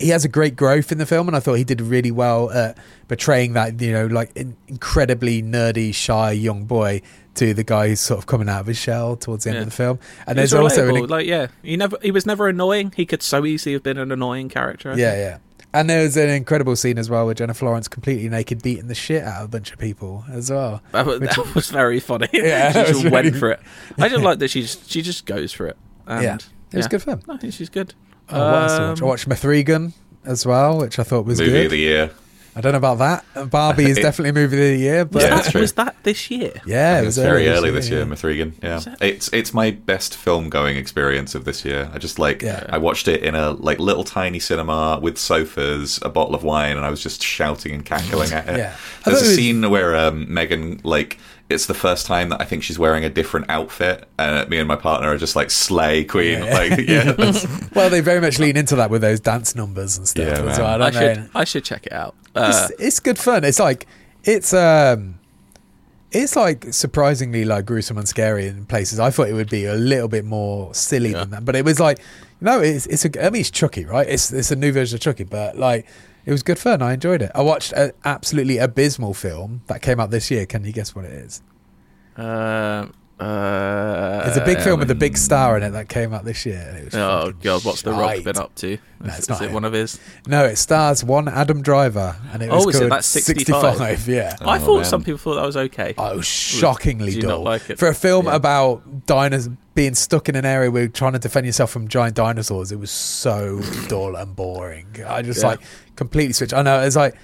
he has a great growth in the film, and I thought he did really well at portraying that you know like in, incredibly nerdy, shy young boy to the guy who's sort of coming out of his shell towards the end Yeah. of the film. And there's also an, like yeah, he never he was never annoying. He could so easily have been an annoying character. I yeah, think. yeah. And there was an incredible scene as well with Jennifer Lawrence completely naked, beating the shit out of a bunch of people as well. That was, that was very funny. Yeah, she that just was went really- for it. I just like that she just, she just goes for it. And, yeah, it was yeah. good fun. I think she's good. Oh, what I watch? I Um, watched M3GAN as well, which I thought was Movie good. of the year. I don't know about that. Barbie is It- definitely movie of the year, but Was, Yeah, yeah, that, was that this year? Yeah, It was was very early early this year, yeah. M3GAN. Yeah, it? it's it's my best film going experience of this year. I just like Yeah. I watched it in a like little tiny cinema with sofas, a bottle of wine, and I was just shouting and cackling at it. Yeah. There's a it was- scene where um, Megan like. It's the first time that I think she's wearing a different outfit, and me and my partner are just like slay queen. Yeah. Like, yeah, Well, they very much lean into that with those dance numbers and stuff Yeah, as well. I I don't should. I should check it out. Uh, It's, it's good fun. It's like it's um, it's like surprisingly like gruesome and scary in places. I thought it would be a little bit more silly Yeah. than that, but it was like no, it's it's a. I mean, it's Chucky, right? It's it's a new version of Chucky, but like. It was good fun. I enjoyed it. I watched an absolutely abysmal film that came out this year. Can you guess what it is? uh, uh, It's a big film with a big star in it that came out this year. And it was Oh god, what's the Rock shite. been up to? No, is it's is not it him. one of his? No, it stars one Adam Driver, and it was Oh, is called That's 65? Yeah. I Oh, thought man. some people thought that was okay. Oh, shockingly Do you not dull. like it? For a film Yeah. about dinos being stuck in an area where you're trying to defend yourself from giant dinosaurs, it was so dull and boring. I just Yeah. like completely switched. I know it's like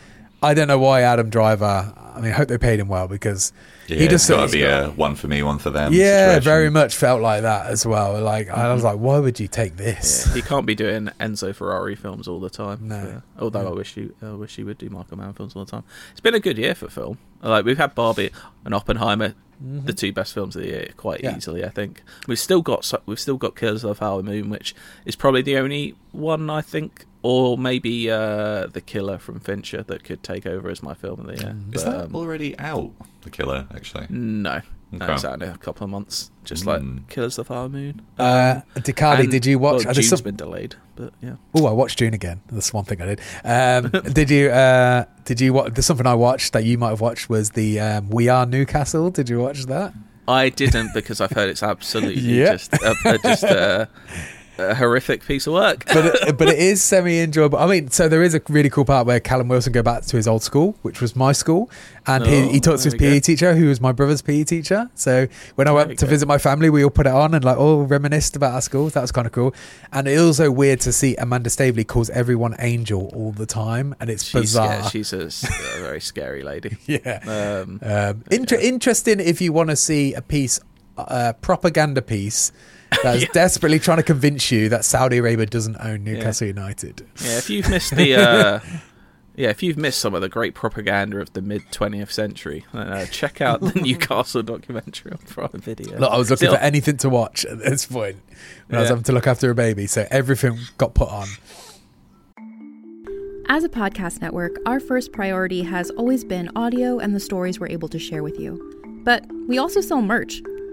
I don't know why Adam Driver. I mean, I hope they paid him well because yeah, he just got to be a one for me, one for them. yeah, situation. very much felt like that as well. Like I was mm-hmm. like, why would you take this? Yeah, he can't be doing Enzo Ferrari films all the time. No. Yeah. Although I wish he, I wish he would do Michael Mann films all the time. It's been a good year for film. Like we've had Barbie and Oppenheimer, the two best films of the year, quite Mm-hmm. Yeah. easily. I think we've still got we've still got Killers of the Flower Moon, which is probably the only one I think, or maybe uh, the Killer from Fincher that could take over as my film of the year. Is But, that um, already out? The killer, actually. no, no, Okay. it's out in a couple of months. Just Mm. like Killers of the Flower Moon. Uh, Dicali, And- did you watch? Well, uh, Dune's some- been delayed, but yeah. Oh, I watched June again. That's one thing I did. Um, did you? Uh, did you? Watch, there's something I watched that you might have watched was the um, We Are Newcastle. Did you watch that? I didn't because I've heard it's absolutely Yeah. just a, a- just a, a horrific piece of work. But it, but it is semi enjoyable. I mean, so there is a really cool part where Callum Wilson go back to his old school, which was my school, and he, Oh, he talks to his PE go. teacher, who was my brother's PE teacher. So when I There went to go. visit my family, we all put it on and like all reminisced about our school. That was kind of cool. And it was also weird to see Amanda Staveley calls everyone Angel all the time, and it's she's bizarre. yeah, she's a, a very scary lady. yeah. Um, Um, inter- Interesting if you want to see a piece, a propaganda piece that's desperately trying to convince you that Saudi Arabia doesn't own Newcastle United. yeah, if you've missed the. Uh, Yeah, if you've missed some of the great propaganda of the mid 20th century, uh, check out the Newcastle documentary on Prime Video. Look, I was looking Still- for anything to watch at this point when I was having to look after a baby, so everything got put on. As a podcast network, our first priority has always been audio and the stories we're able to share with you. But we also sell merch,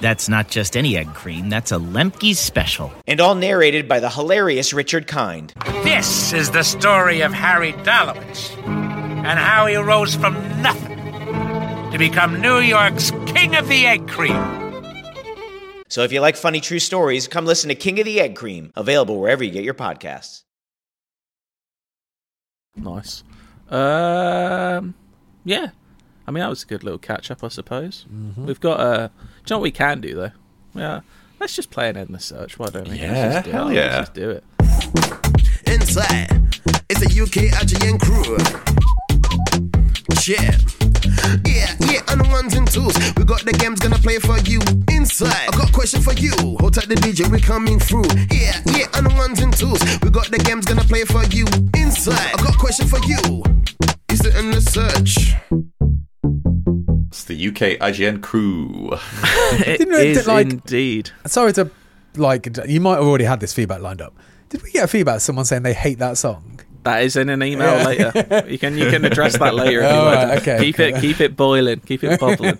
That's not just any egg cream, that's a Lemke's special. and all narrated by the hilarious Richard Kind. This is the story of Harry Dalowitz and how he rose from nothing to become New York's King of the Egg Cream. So if you like funny true stories, come listen to King of the Egg Cream, available wherever you get your podcasts. Nice. Um, yeah. I mean, that was a good little catch up, I suppose. Mm-hmm. We've got Uh, do you know what we can do though? Yeah. Let's just play an endless search. Why don't we? Let's Yeah, just do it. hell Let's yeah. just do it. Inside, it's a UK IGN crew. Yeah. Yeah, yeah, on the ones and twos. We got the games gonna play for you. Inside, I got a question for you. Hold tight the DJ, we coming through. Yeah, yeah, on the ones and twos. We got the games gonna play for you. Inside, I got a question for you. Is it in the search? It's the UK IGN crew. It Didn't it, is like- indeed. Sorry to like. You might have already had this feedback lined up. Did we get a feedback? Someone saying they hate that song. That is in an email Yeah. later. You can you can address that later if Oh, want. right, okay, keep okay. it keep it boiling. Keep it bubbling.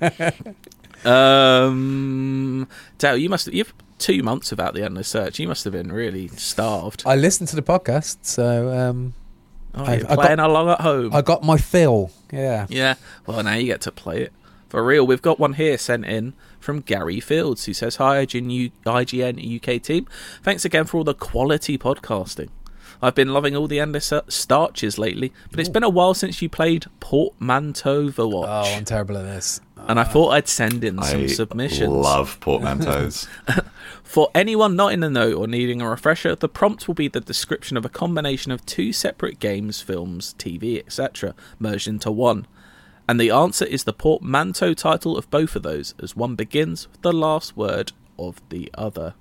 um, Dale, you must you've two months without the endless search. You must have been really starved. I listened to the podcast, so um, Oh, I- you're I got- playing along at home. I got my fill. Yeah. Yeah. Well, now you get to play it. For real, we've got one here sent in from Gary Fields who says, Hi, IGN, U- IGN UK team. Thanks again for all the quality podcasting. I've been loving all the endless uh, starches lately, but it's been a while since you played Portmanteau Overwatch. Oh, I'm terrible at this. and I thought I'd send in some I submissions. love portmanteaus. For anyone not in the know or needing a refresher, the prompt will be the description of a combination of two separate games, films, TV, etc., merged into one. And the answer is the portmanteau title of both of those, as one begins with the last word of the other.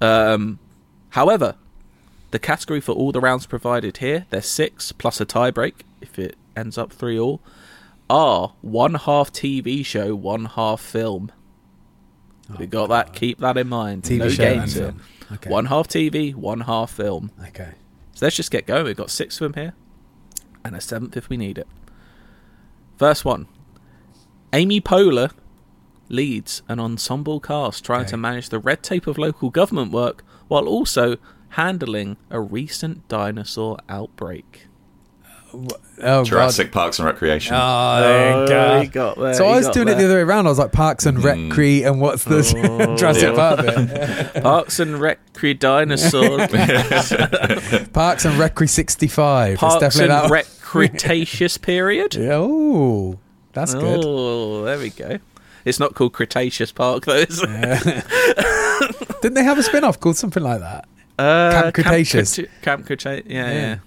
Um, however, the category for all the rounds provided here, there's six plus a tiebreak if it ends up three all, are one half TV show, one half film. we got that. Keep that in mind. TV no show games and film. Okay. One half TV, one half film. Okay. So let's just get going. We've got six of them here, and a seventh if we need it. First one Amy Poehler leads an ensemble cast trying Okay. to manage the red tape of local government work while also handling a recent dinosaur outbreak. Oh, Jurassic God. Parks and Recreation. Oh, there Oh, you go. got there, so he I was got doing it the other way around. I was like Parks and Mm. Recre and what's this Jurassic Yeah. Park bit? Parks and Recre dinosaurs. Parks and Recre 65. Parks it's definitely and that. Rec Cretaceous period. Yeah, Oh, that's good. Oh, there we go. It's not called Cretaceous Park though. Is it? Didn't they have a spin off called something like that? Uh, Camp Cretaceous. Creta- Camp Cretaceous. Yeah, Yeah.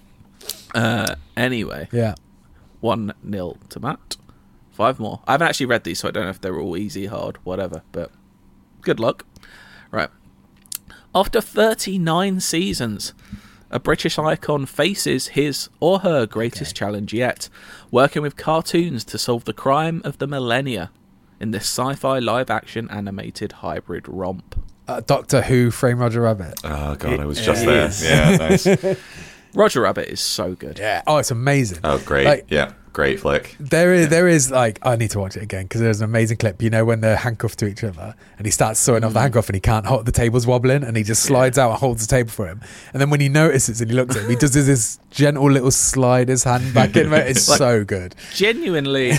yeah. Uh, anyway, Yeah. one nil to Matt. Five more. I haven't actually read these, so I don't know if they're all easy, hard, whatever. But good luck. Right. After 39 seasons, a British icon faces his or her greatest challenge yet, working with cartoons to solve the crime of the millennia in this sci-fi live-action animated hybrid romp. Uh, Doctor Who, Frame Roger Rabbit. Oh god, I was just It there. is. Yeah, nice. Roger Rabbit is so good. Yeah. Oh, it's amazing. Oh, great. Like- yeah, great flick. There is, there is like I need to watch it again because there's an amazing clip. You know when they're handcuffed to each other and he starts sorting off the mm. handcuff and he can't hold the table's wobbling and he just slides out and holds the table for him. And then when he notices and he looks at him, he does this, this gentle little slide his hand back in. It's Like- so good. Genuinely,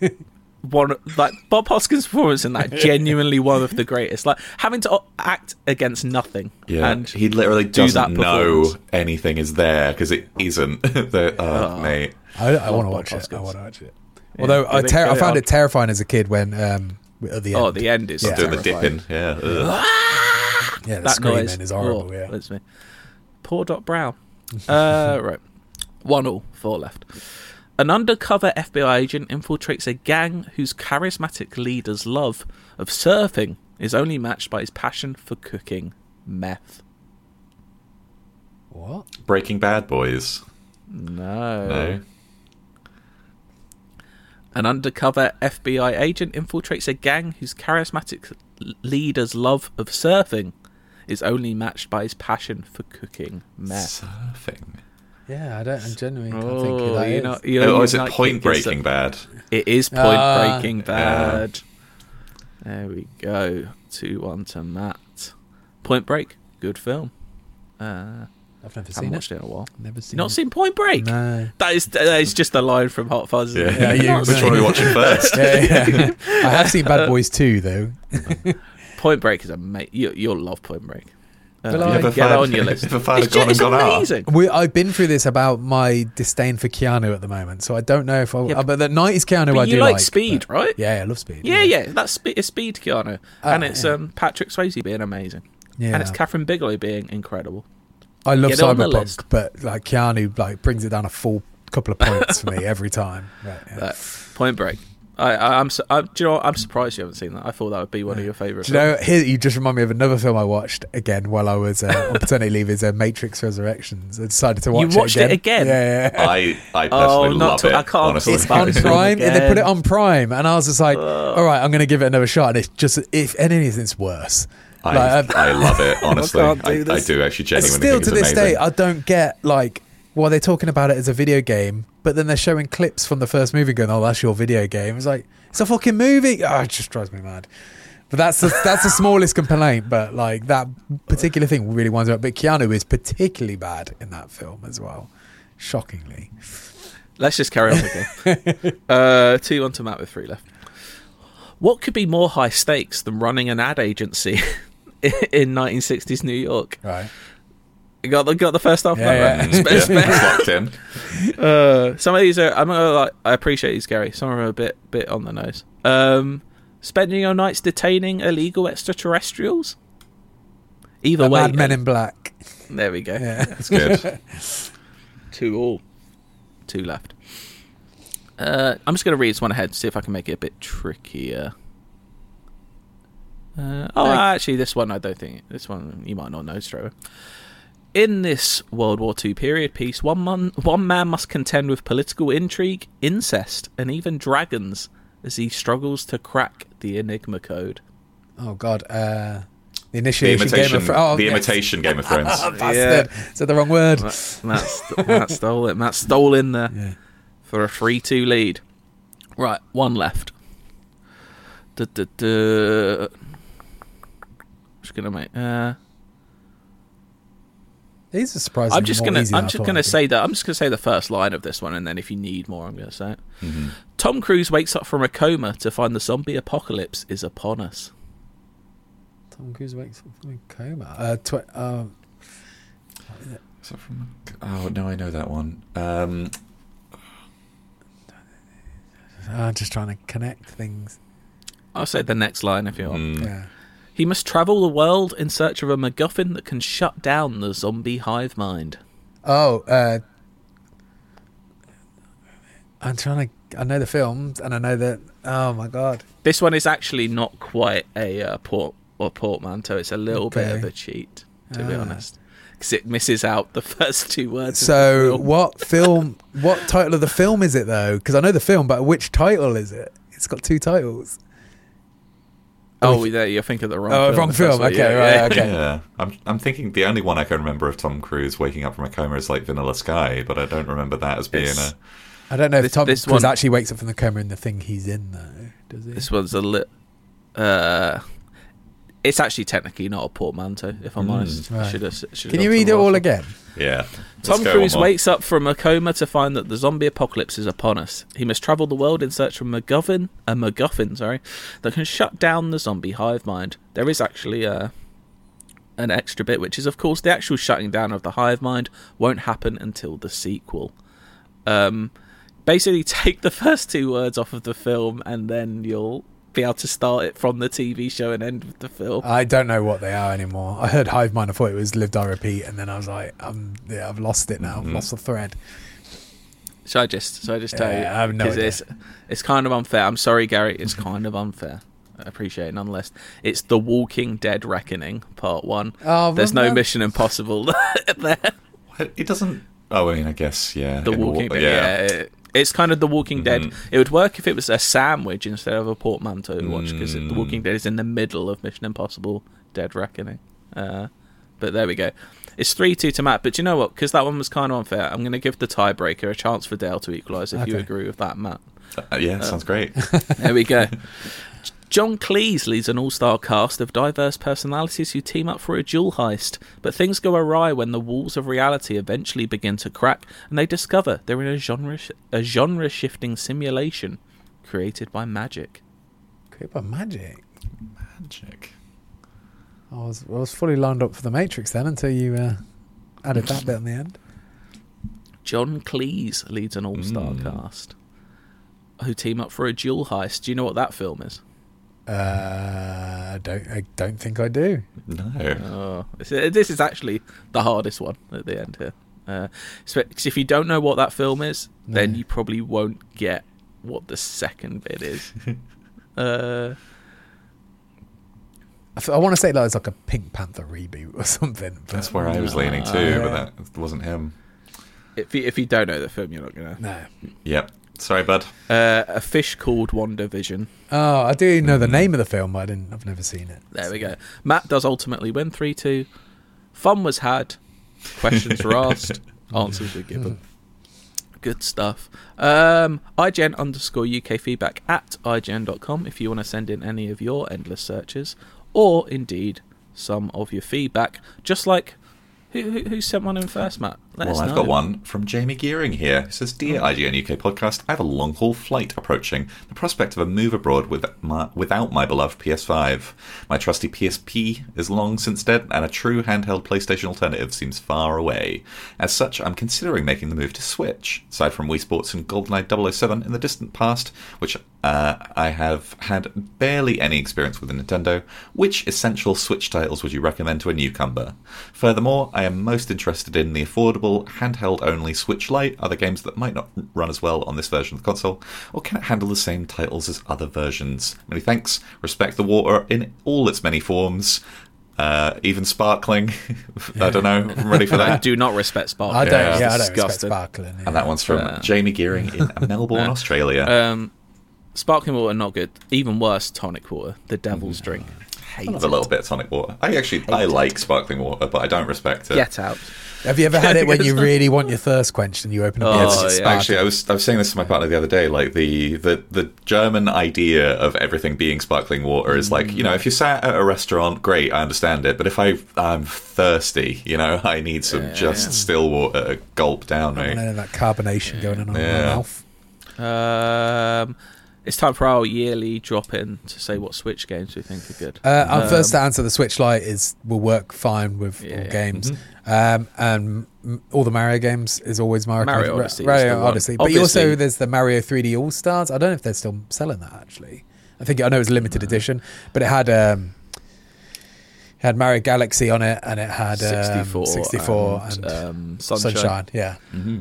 one like Bob Hoskins' performance in that genuinely one of the greatest. Like having to act against nothing. Yeah, and he literally do doesn't that know anything is there because it isn't. the, oh, Oh. mate. I, I want to Bob watch it. I want to watch it. Yeah, Although I, give it- ter- I found on. it terrifying as a kid when um, at the end. Oh, the end is Yeah. Doing the terrifying. dipping. Yeah. ugh. yeah, the that screaming noise is horrible. Oh, yeah. that's me. Poor Doc Brown. Uh, right, one all, four left. An undercover FBI agent infiltrates a gang whose charismatic leader's love of surfing is only matched by his passion for cooking meth. What? Breaking Bad boys. No. No. An undercover FBI agent infiltrates a gang whose charismatic leader's love of surfing is only matched by his passion for cooking meth. Surfing. Yeah, I don't. I genuinely can't think who Oh, that you is. know, you know, Oh, is it might Point Breaking Bad? It is Point Ah. Breaking Bad. There we go. Two one to Matt. Point Break, good film. Uh, I've never haven't seen watched it. it in a while. Never seen Not it. seen Point Break. No. That is that is just a line from Hot Fuzz. Yeah. Yeah, you- Which one are we watching first? yeah, yeah. I have seen Bad Boys 2, though. Point Break is amazing. You, you'll love Point Break. Uh, Well, I? Get fired, on your list. It's, just, it's amazing. We, I've been through this about my disdain for Keanu at the moment, so I don't know if I. Yeah, uh, but the 90s Keanu But I you do like like. Speed, but- right? Yeah, I love Speed. Yeah, yeah, that's Spe- it's Speed Keanu, and Ah, it's yeah. um, Patrick Swayze being amazing, Yeah. and it's Kathryn Bigelow being incredible. I love Get it on the list. Cyberpunk, but like Keanu like brings it down a full couple of points for me every time. Right, yeah. But Point Break. I, I, I'm, su- I, do you know what? I'm surprised you haven't seen that. I thought that would be one of your favourite. Do you know, here you just remind me of another film I watched again while I was uh, on paternity leave. Is uh, Matrix Resurrections. I decided to You watch watched it it again. again? Yeah, yeah. I, I Oh, personally not love to- it. I can't honestly. It's on Prime. and They put it on Prime, and I was just like, "All right, I'm going to give it another shot." And it's just, if anything, it's worse. I, Like, I love it, honestly. can't do I, I do actually genuinely Still think to this amazing. day, I don't get like, well, they're talking about it as a video game, but then they're showing clips from the first movie, going, "Oh, that's your video game." It's like it's a fucking movie. Oh, it just drives me mad. But that's the, that's the smallest complaint. But like that particular thing really winds me up. But Keanu is particularly bad in that film as well, shockingly. Let's just carry on again. uh, two on to Matt with three left. What could be more high stakes than running an ad agency in 1960s New York? Right. You got the got the first half. of Yeah, yeah. right? Yeah, Spare- it's spare- locked in. Uh, some of these are. I'm gonna like. I appreciate these, Gary. Some are a bit bit on the nose. Um, spending your nights detaining illegal extraterrestrials. Either Uh, way, Mad Men in Black. there we go. Yeah. That's good. Two all. Two left. Uh, I'm just going to read this one ahead, and see if I can make it a bit trickier. Uh, oh, actually, this one I don't think. This one you might not know straight away. In this World War II period piece, one man, one man must contend with political intrigue, incest, and even dragons as he struggles to crack the Enigma code. Oh God. Uh, the The initiation imitation, Game of Thrones. Oh, the yes. imitation Game of Thrones. Bastard. Said the wrong word. Matt, Matt, st- Matt stole it. Matt stole in there Yeah. for a 3 2 lead. Right, one left. Duh, duh, duh. Just gonna make. Uh, These are surprisingly I'm just gonna. I'm just gonna say that. I'm just gonna say the first line of this one, and then if you need more, I'm gonna say it. Mhm. Tom Cruise wakes up from a coma to find the zombie apocalypse is upon us. Tom Cruise wakes up from a coma. Uh, tw- uh, Is that from- Oh no, I know that one. Um, I'm just trying to connect things. I'll say the next line if you want. mm, Yeah. He must travel the world in search of a MacGuffin that can shut down the zombie hive mind. Oh, uh, I'm trying to. I know the films, and I know that. Oh my god. This one is actually not quite a uh, port or portmanteau. It's a little bit of a cheat, to be Ah. honest, because it misses out the first two words. So, film. what film? What title of the film is it though? Because I know the film, but which title is it? It's got two titles. Oh, there you're thinking of the wrong. Oh, film, wrong film, okay, yeah, right, yeah. okay. Yeah, I'm. I'm thinking the only one I can remember of Tom Cruise waking up from a coma is like Vanilla Sky, but I don't remember that as being It's- a. I don't know if This- Tom this Cruise one- actually wakes up from the coma in the thing he's in though. Does he? This one's a lit. Uh, it's actually technically not a portmanteau. If I'm Mm. honest, Right. should have. Should Can you read it all again? Yeah. Tom Cruise wakes up from a coma to find that the zombie apocalypse is upon us. He must travel the world in search of a MacGuffin, a MacGuffin, sorry, that can shut down the zombie hive mind. There is actually a, an extra bit, which is, of course, the actual shutting down of the hive mind won't happen until the sequel. Um, basically, take the first two words off of the film, and then you'll be able to start it from the TV show and end with the film. I don't know what they are anymore. I heard Hive Mind. I thought it was Live Die Repeat, and then I was like, um, yeah, I've lost it now. I've Mhm. lost the thread. So I just, so I just tell Yeah, you? I have no 'Cause idea. it's, it's kind of unfair. I'm sorry, Gary. It's kind of unfair. I appreciate it nonetheless. It's The Walking Dead Reckoning, Part 1. Oh, There's no no. Mission Impossible there. What? It doesn't. Oh, I mean, I guess yeah. The in Walking wa- Dead. Yeah. it- it's kind of The Walking Dead. Mhm. It would work if it was a sandwich instead of a portmanteau to watch because The Mm. Walking Dead is in the middle of Mission Impossible Dead Reckoning. Uh, but there we go. It's 3 2 to Matt. But you know what? Because that one was kind of unfair, I'm going to give the tiebreaker a chance for Dale to equalise if you agree with that, Matt. Uh, yeah, sounds great. There we go. John Cleese leads an all star cast of diverse personalities who team up for a jewel heist, but things go awry when the walls of reality eventually begin to crack and they discover they're in a genre a genre shifting simulation created by magic. Created by magic. Magic. I was I was fully lined up for the Matrix then until you uh, added that bit on the end. John Cleese leads an all star Mm. cast who team up for a jewel heist. Do you know what that film is? Uh, I don't I don't think I do. No. Oh, this is- actually the hardest one at the end here. Uh, 'cause if you don't know what that film is, then you probably won't get what the second bit is. uh, I, f- I want to say that it's like a Pink Panther reboot or something. but- That's where I was leaning too, Yeah. but that wasn't him. if you, if you don't know the film, you're not gonna. No. Yep. Sorry, bud. Uh, a fish called WandaVision. Oh, I do know the name of the film, but I didn't. I've never seen it. There we go. Matt does ultimately win three two. Fun was had. Questions were asked. Answers were given. Good stuff. Um, IGN underscore UK feedback at IGN.com if you want to send in any of your endless searches or indeed some of your feedback. Just like who, who, who sent one in first, Matt? Let well, I've know. got one from Jamie Gearing here. It says, Dear IGN UK podcast, I have a long haul flight approaching. The prospect of a move abroad with my, without my beloved PS5. My trusty PSP is long since dead, and a true handheld PlayStation alternative seems far away. As such, I'm considering making the move to Switch. Aside from Wii Sports and GoldenEye 007 in the distant past, which uh, I have had barely any experience with Nintendo, which essential Switch titles would you recommend to a newcomer? Furthermore, I am most interested in the affordable, handheld only Switch Lite, other games that might not run as well on this version of the console, or can it handle the same titles as other versions? Many thanks. Respect the water in all its many forms. Uh, even sparkling. I don't know. I'm ready for I that. do not respect Spark. I don't. Yeah, Yeah, I don't respect sparkling. yeah. And that one's from Uh, Jamie Gearing in Melbourne, Australia. Um, sparkling water not good. Even worse, tonic water, the devil's drink. I love a little bit of tonic water. I actually I like sparkling water, but I don't respect it. Get out. Have you ever had it when you really want your thirst quenched and you open up Oh, the It's- it's yeah. sparkling? Actually, I was I was saying this to my partner the other day. Like the the the German idea of everything being sparkling water is like you know if you sat at a restaurant, great, I understand it. But if I I'm thirsty, you know, I need some just still water to gulp down, I right? don't know that carbonation going on in Yeah. my mouth. Um, it's time for our yearly drop in to say what Switch games we think are good. Uh, our Um, first answer, the Switch Lite is will work fine with Yeah, all yeah. games, um, and m- all the Mario games is always Mario, Mario Odyssey Mario. Odyssey. But also there's the Mario 3D All Stars. I don't know if they're still selling that actually. I think I know it was a limited edition, but it had um, it had Mario Galaxy on it, and it had um, 64, 64 and, and, um, Sunshine. Sunshine. Yeah,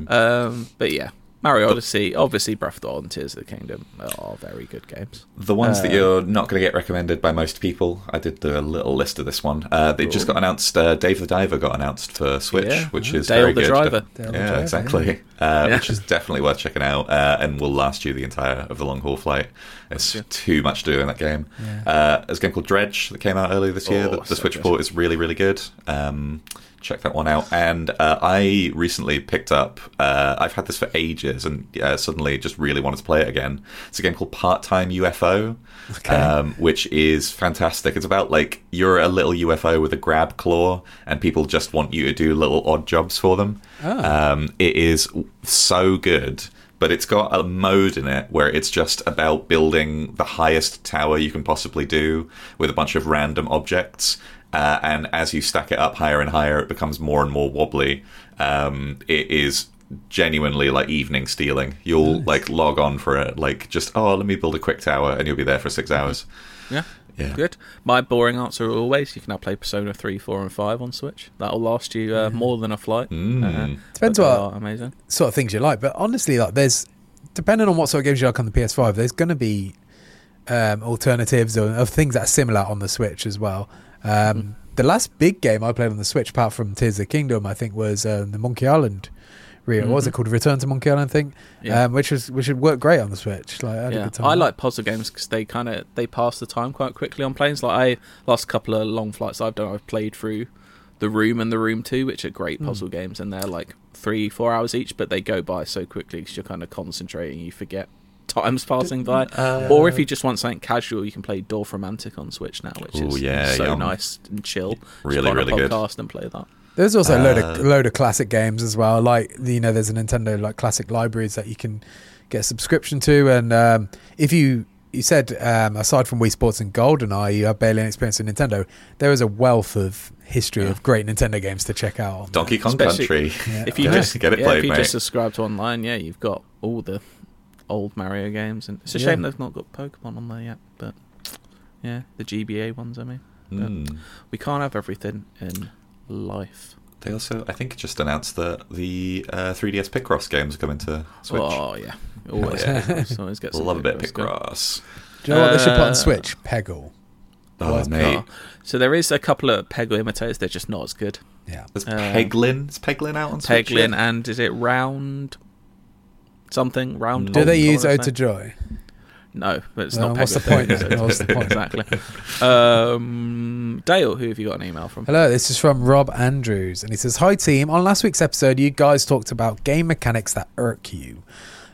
Um, but yeah, Mario Odyssey, obviously Breath of the Wild and Tears of the Kingdom are very good games. The ones that Uh, you're not going to get recommended by most people, I did do a little list of this one. Uh, they just got announced. Uh, Dave the Diver got announced for Switch, Yeah. which is Dale very the good. Driver. Dale the yeah, Driver, exactly. yeah. Uh, Yeah. Which is definitely worth checking out, uh, and will last you the entire of the long haul flight. It's too much to do in that game. Uh, there's a game called Dredge that came out earlier this year. Oh, the the so Switch good. port is really, really good. Um, check that one out. And uh, I recently picked up. Uh, I've had this for ages, and uh, suddenly just really wanted to play it again. It's a game called Part Time UFO, um, which is fantastic. It's about like you're a little UFO with a grab claw, and people just want you to do little odd jobs for them. Ah. Um, it is so good. But it's got a mode in it where it's just about building the highest tower you can possibly do with a bunch of random objects. Uh, and as you stack it up higher and higher, it becomes more and more wobbly. Um, it is genuinely like evening stealing. You'll like log on for it, like just oh, let me build a quick tower, and you'll be there for six hours. Yeah. Yeah. Good. My boring answer always: you can now play Persona three, four, and five on Switch. That'll last you uh, more than a flight. Mm. Uh, Depends what amazing. sort of things you like. But honestly, like there's depending on what sort of games you like on the PS5, there's going to be um, alternatives or, of things that are similar on the Switch as well. Um, The last big game I played on the Switch, apart from Tears of the Kingdom, I think was uh, the Monkey Island. Re- What was it Mhm. called? Return to Monkey Island, I think. Yeah. Um, which was which would work great on the Switch. Like, I had a good time I like puzzle games because they kind of they pass the time quite quickly on planes. Like I last couple of long flights I've done, I've played through the Room and the Room Two, which are great Mm. puzzle games, and they're like three, four hours each, but they go by so quickly because you're kind of concentrating, you forget time's passing by. Uh, or if you just want something casual, you can play Dorfromantik on Switch now, which Ooh, is yeah, so yum. nice and chill. Just Really, put a really good. podcast and play that. There's also a load of Uh, load of classic games as well. Like you know, there's a Nintendo like classic libraries that you can get a subscription to. And um, if you you said um, aside from Wii Sports and GoldenEye, you have barely any experience in Nintendo. There is a wealth of history of great Nintendo games to check out. Donkey Kong Especially Country. If you Get it- just get it yeah, played, if you mate. just subscribe to online, yeah, you've got all the old Mario games, and it's a Yeah. shame they've not got Pokemon on there yet. But yeah, the GBA ones, I mean, Mm. we can't have everything in life. They also, I think, just announced that the uh, 3DS Picross games are coming to Switch. Oh yeah, always, Yeah. Always get some Love a bit of Picross going. Do you know what they should put Uh, on Switch? Peggle. Oh, What's mate. Oh, So there is a couple of Peggle imitators. They're just not as good. Yeah. There's Uh, Peglin. Is Peglin out on Switch? Peglin and is it Round something Round? Do they use Ode to Joy? No, but it's not. what's the point then? What's the point? exactly. Um, Dale, who have you got an email from? Hello, this is from Rob Andrews, and he says, "Hi team. On last week's episode, you guys talked about game mechanics that irk you.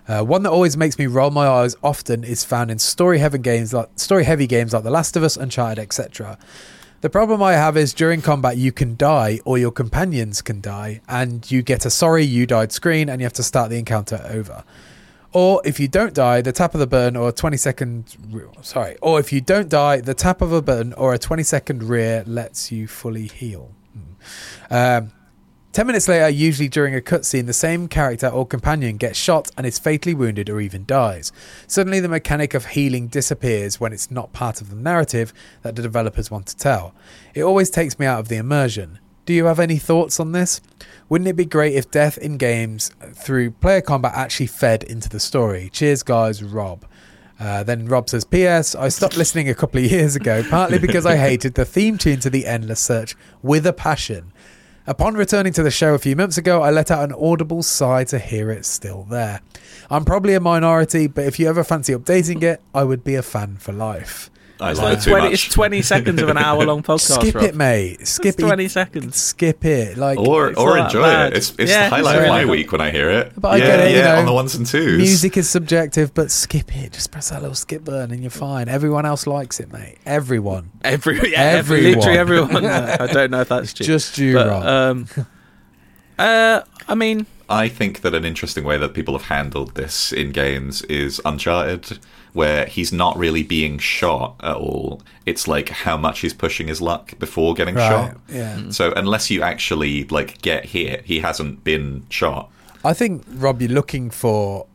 Uh, one that always makes me roll my eyes often is found in story-heavy games like story-heavy games like The Last of Us, Uncharted, etc. The problem I have is during combat you can die or your companions can die, and you get a sorry you died screen, and you have to start the encounter over." Or if you don't die, the tap of the button or a 20 second sorry, or if you don't die, the tap of a button or a 20 second rear lets you fully heal. Hmm. Um, 10 minutes later, usually during a cutscene, the same character or companion gets shot and is fatally wounded or even dies. Suddenly, the mechanic of healing disappears when it's not part of the narrative that the developers want to tell. It always takes me out of the immersion. Do you have any thoughts on this? Wouldn't it be great if death in games through player combat actually fed into the story? Cheers, guys, Rob. Uh, then Rob says, P.S. I stopped listening a couple of years ago, partly because I hated the theme tune to The Endless Search with a passion. Upon returning to the show a few months ago, I let out an audible sigh to hear it still there. I'm probably a minority, but if you ever fancy updating it, I would be a fan for life. I It's like it too 20, much. it's 20 seconds of an hour long podcast. Skip Rob. it, mate. Skip It's it. 20 seconds. Skip it. Like or or enjoy bad. it. It's it's Yeah, the highlight it's of my really week when I hear it. But I yeah, get it, you yeah, know, on the ones and twos. Music is subjective, but skip it. Just press that little skip button and you're fine. Everyone else likes it, mate. Everyone. Every, yeah, every, Everyone. literally everyone. I don't know if that's true. Just you, But, Rob. um, uh, I mean, I think that an interesting way that people have handled this in games is Uncharted, where he's not really being shot at all. It's like how much he's pushing his luck before getting Right, shot. yeah. So unless you actually like get hit, he hasn't been shot. I think, Rob, you're looking for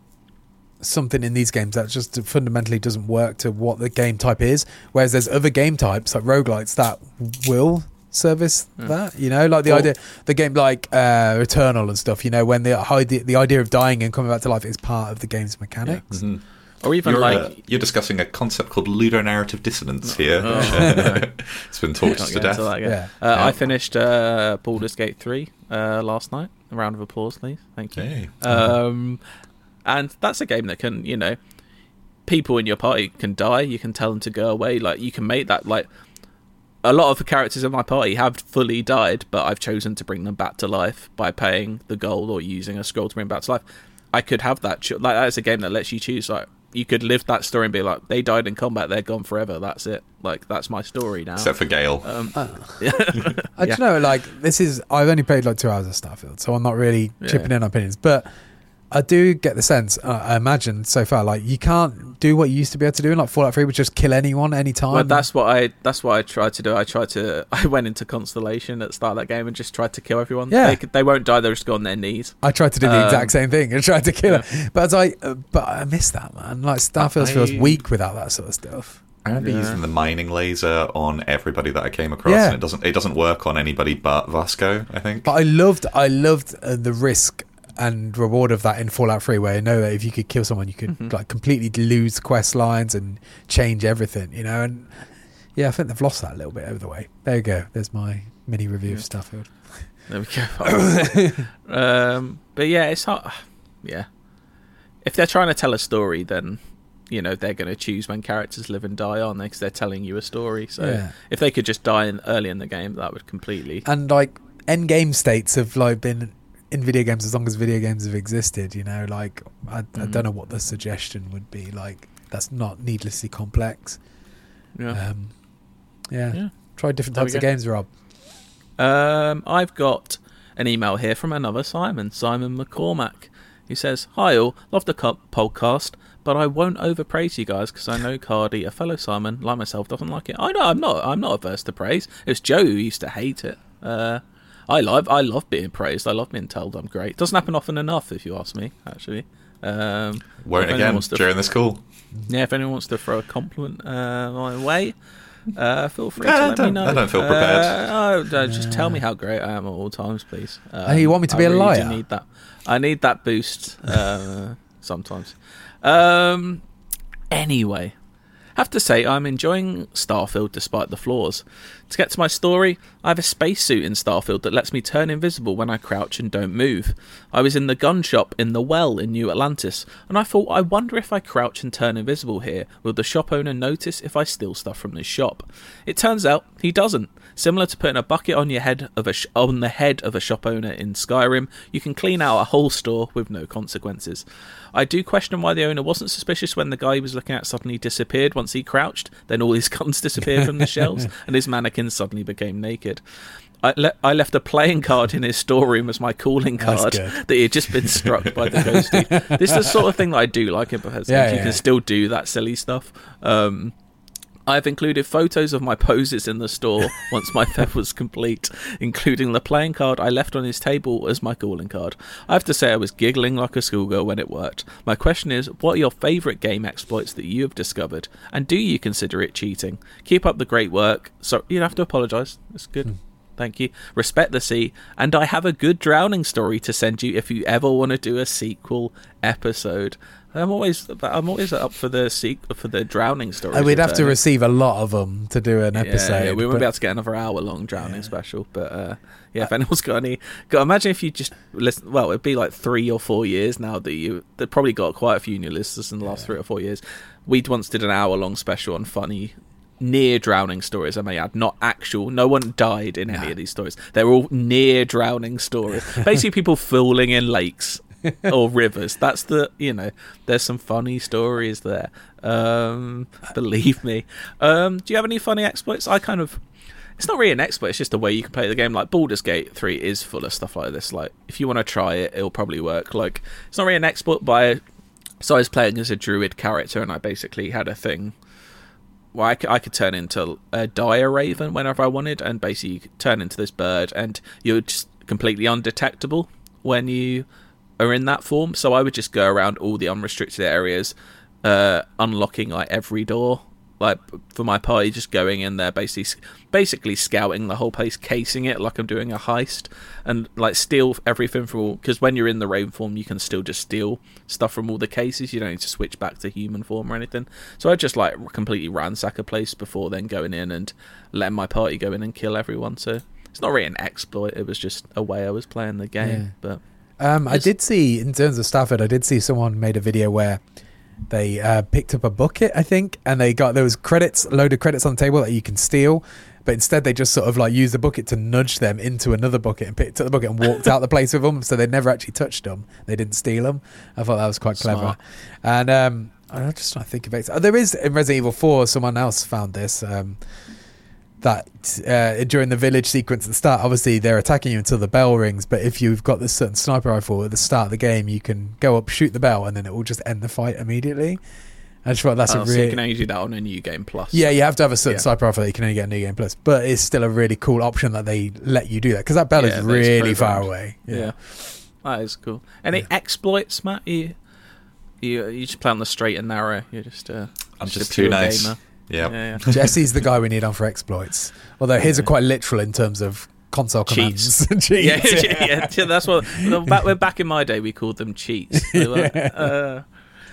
something in these games that just fundamentally doesn't work to what the game type is. Whereas there's other game types like roguelites that will service that. You know, like the Well- idea, the game like uh, Returnal and stuff. You know, when the the, the idea of dying and coming back to life is part of the game's mechanics. Mhm. Or even You're, like uh, you're discussing a concept called ludonarrative dissonance here. Oh, it's been talked Can't to death. into that again. Yeah. Uh, Yeah. I finished uh, Baldur's Gate 3 uh, last night. A round of applause, please. Thank you. Hey. Um, and that's a game that can, you know, people in your party can die. You can tell them to go away. Like, you can make that, like, a lot of the characters in my party have fully died, but I've chosen to bring them back to life by paying the gold or using a scroll to bring them back to life. I could have that. Cho- like that's a game that lets you choose. Like you could live that story and be like, they died in combat, they're gone forever. That's it. Like that's my story now. Except for Gale. Um, I yeah. don't know. Like this is. I've only played like two hours of Starfield, so I'm not really Yeah. chipping in on opinions. But I do get the sense. Uh, I imagine so far, like you can't do what you used to be able to do in like Fallout Three, which just kill anyone anytime. Well, that's what I. That's what I tried to do. I tried to. I went into Constellation at the start of that game and just tried to kill everyone. Yeah. they, they won't die. They'll just go on their knees. I tried to do the Um, exact same thing and tried to kill her, but as I, uh, but I miss that man. Like Starfield feels weak without that sort of stuff. I remember Yeah. using the mining laser on everybody that I came across, Yeah. and it doesn't it doesn't work on anybody but Vasco. I think. But I loved, I loved uh, the risk and reward of that in Fallout 3, where you know that if you could kill someone, you could Mhm. like completely lose quest lines and change everything, you know. And yeah, I think they've lost that a little bit over the way. There you go. There's my mini review of Starfield. There we go. um, but yeah, it's not. Yeah, if they're trying to tell a story, then you know they're going to choose when characters live and die, aren't they? Because they're telling you a story. So Yeah. if they could just die in, early in the game, that would completely. And like end game states have like been in video games as long as video games have existed. You know, like I, I Mhm. don't know what the suggestion would be. Like that's not needlessly complex. Yeah. Um, yeah. Yeah. Try different types of games, Rob. Um, I've got an email here from another Simon, Simon McCormack, who says, "Hi all, love the co- podcast, but I won't overpraise you guys because I know Cardy, a fellow Simon like myself, doesn't like it. I know I'm not. I'm not averse to praise. It's Joe who used to hate it. Uh, I love. I love being praised. I love being told I'm great. Doesn't happen often enough, if you ask me. Actually, um, Won't if anyone again wants to- during this call. yeah, if anyone wants to throw a compliment uh, my way, uh, feel free to let me know. I don't feel prepared. Uh, oh, uh, just tell me how great I am at all times, please. Um, Oh, you want me to be a really liar? Do need that. I need that boost uh, sometimes. Um, anyway, have to say I'm enjoying Starfield despite the flaws. To get to my story, I have a spacesuit in Starfield that lets me turn invisible when I crouch and don't move. I was in the gun shop in the Well in New Atlantis, and I thought, I wonder if I crouch and turn invisible here, will the shop owner notice if I steal stuff from this shop? It turns out he doesn't. Similar to putting a bucket on your head of a sh- on the head of a shop owner in Skyrim, you can clean out a whole store with no consequences. I do question why the owner wasn't suspicious when the guy he was looking at suddenly disappeared once he crouched. Then all his guns disappeared from the shelves, and his suddenly became naked. I, le- I left a playing card in his storeroom as my calling card that he had just been struck by the ghosty. This is the sort of thing that I do like in Bethesda. Yeah, you yeah. can still do that silly stuff. Um, I've included photos of my poses in the store once my theft was complete, including the playing card I left on his table as my calling card. I have to say I was giggling like a schoolgirl when it worked. My question is, what are your favourite game exploits that you have discovered, and do you consider it cheating? Keep up the great work. So you don't have to apologise. It's good. Hmm. Thank you. Respect the sea, and I have a good drowning story to send you if you ever want to do a sequel episode. I'm always, I'm always up for the sequ- for the drowning story. Uh, we'd have to receive a lot of them to do an episode. Yeah, yeah, we won't but- be able to get another hour long drowning special, but uh, yeah, if anyone's got any, got imagine if you just listen. Well, it'd be like three or four years now that you. They probably got quite a few new listeners in the last three or four years. We once did an hour long special on funny. Near drowning stories, I may add, not actual. No one died in any of these stories. They're all near drowning stories. Basically, people falling in lakes or rivers. That's the you know. There's some funny stories there. Um, believe me. Um, do you have any funny exploits? I kind of. It's not really an exploit. It's just a way you can play the game. Like Baldur's Gate Three is full of stuff like this. Like if you want to try it, it'll probably work. Like it's not really an exploit. By so I was playing as a druid character, and I basically had a thing well, I could turn into a dire raven whenever I wanted, and basically turn into this bird, and you're just completely undetectable when you are in that form. So I would just go around all the unrestricted areas, uh, unlocking like every door. Like for my party, just going in there, basically, basically scouting the whole place, casing it like I'm doing a heist, and like steal everything from all. Because when you're in the rain form, you can still just steal stuff from all the cases. You don't need to switch back to human form or anything. So I just like completely ransack a place before then going in and letting my party go in and kill everyone. So it's not really an exploit. It was just a way I was playing the game. But Um, I did see, in terms of Starfield, I did see someone made a video where they uh, picked up a bucket, I think, and they got those was credits, loaded credits on the table that you can steal. but instead they just sort of like used the bucket to nudge them into another bucket and picked up the bucket and walked out the place with them. So they never actually touched them. They didn't steal them. I thought that was quite clever. Smart. And um, I'm just trying to think of it. Oh, there is in Resident Evil 4, someone else found this. Um, that uh, during the village sequence at the start, obviously they're attacking you until the bell rings. But if you've got this certain sniper rifle at the start of the game, you can go up, shoot the bell, and then it will just end the fight immediately. I just thought that's Oh, a so you really can only do that on a new game plus. yeah, you have to have a certain Yeah. sniper rifle that you can only get in New Game Plus, but it's still a really cool option that they let you do that because that bell Yeah, is really far away. Yeah. that is cool. Any exploits, Mat? You, you you just play on the straight and narrow. You're just uh, I'm a just too pure nice. gamer. Yep. Yeah, yeah. Jesse's the guy we need on for exploits. Although his are quite literal in terms of console cheats. commands. cheats. Yeah, yeah, yeah, That's what. Back, well, back in my day, we called them cheats. They were, uh,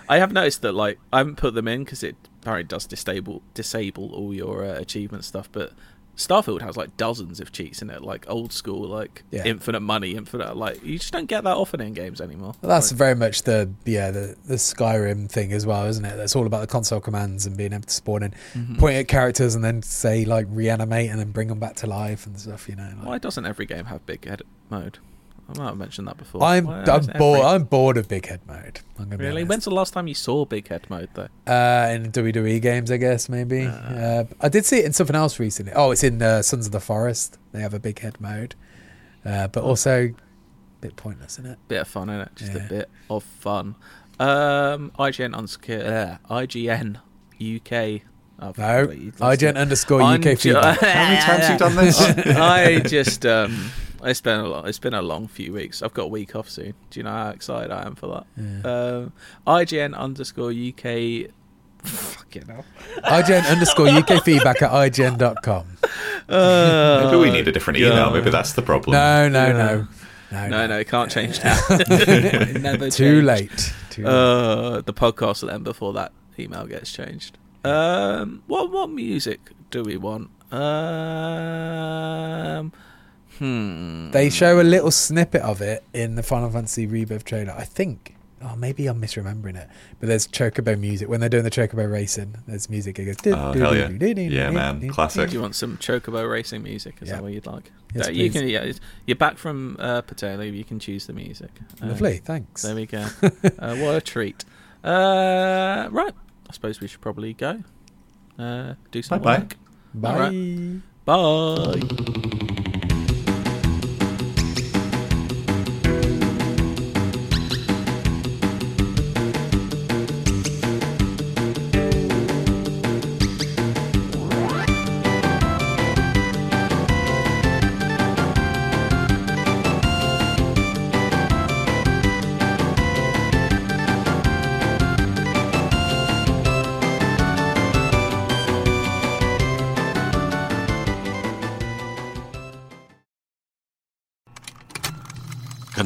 I have noticed that like I haven't put them in because it apparently does disable disable all your uh, achievement stuff, but. Starfield has like dozens of cheats in it, like old school, like Yeah. infinite money, infinite. Like you just don't get that often in games anymore. Well, that's very much the yeah the, the Skyrim thing as well, isn't it? That's all about the console commands and being able to spawn in, Mhm. point at characters and then say like reanimate and then bring them back to life and stuff. You know, like- Why doesn't every game have big head mode? I might have mentioned that before. I'm Why I'm doesn't every- bored. I'm bored of big head mode. I'm gonna be Really? honest. When's the last time you saw big head mode though? Uh, in WWE games, I guess maybe. Uh, I did see it in something else recently. Oh, it's in uh, Sons of the Forest. They have a big head mode, uh, but also a bit pointless, isn't it? Bit of fun in it, just Yeah. a bit of fun. Um, IGN unsecure. Uh, IGN UK. Oh, No, wait, lost IGN it. underscore I'm UK ju- feedback. How many times you done this? I just um, it's been a long, it's been a long few weeks. I've got a week off soon. Do you know how excited I am for that? Um, IGN underscore UK. Fucking hell. IGN underscore UK feedback at IGN.com. Maybe we need a different email. Maybe that's the problem. No, no, Yeah. no. No, No, no, can't change that. Never Too change. late. Too late. Uh, the podcast will end before that email gets changed. Um, what what music do we want? Um, hmm. They show a little snippet of it in the Final Fantasy Rebirth trailer. I think. Oh, maybe I'm misremembering it. But there's Chocobo music when they're doing the Chocobo racing. There's music. It goes. Oh, hell yeah. Yeah, man. Classic. Do you want some Chocobo racing music? Is Yeah. that what you'd like? Yes, you please. can. Yeah, it's- you're back from uh. You can choose the music. Lovely, thanks. There we go. uh, what a treat. Uh, right. I suppose we should probably go. Uh, do some Bye-bye. work. Bye. Right. Bye.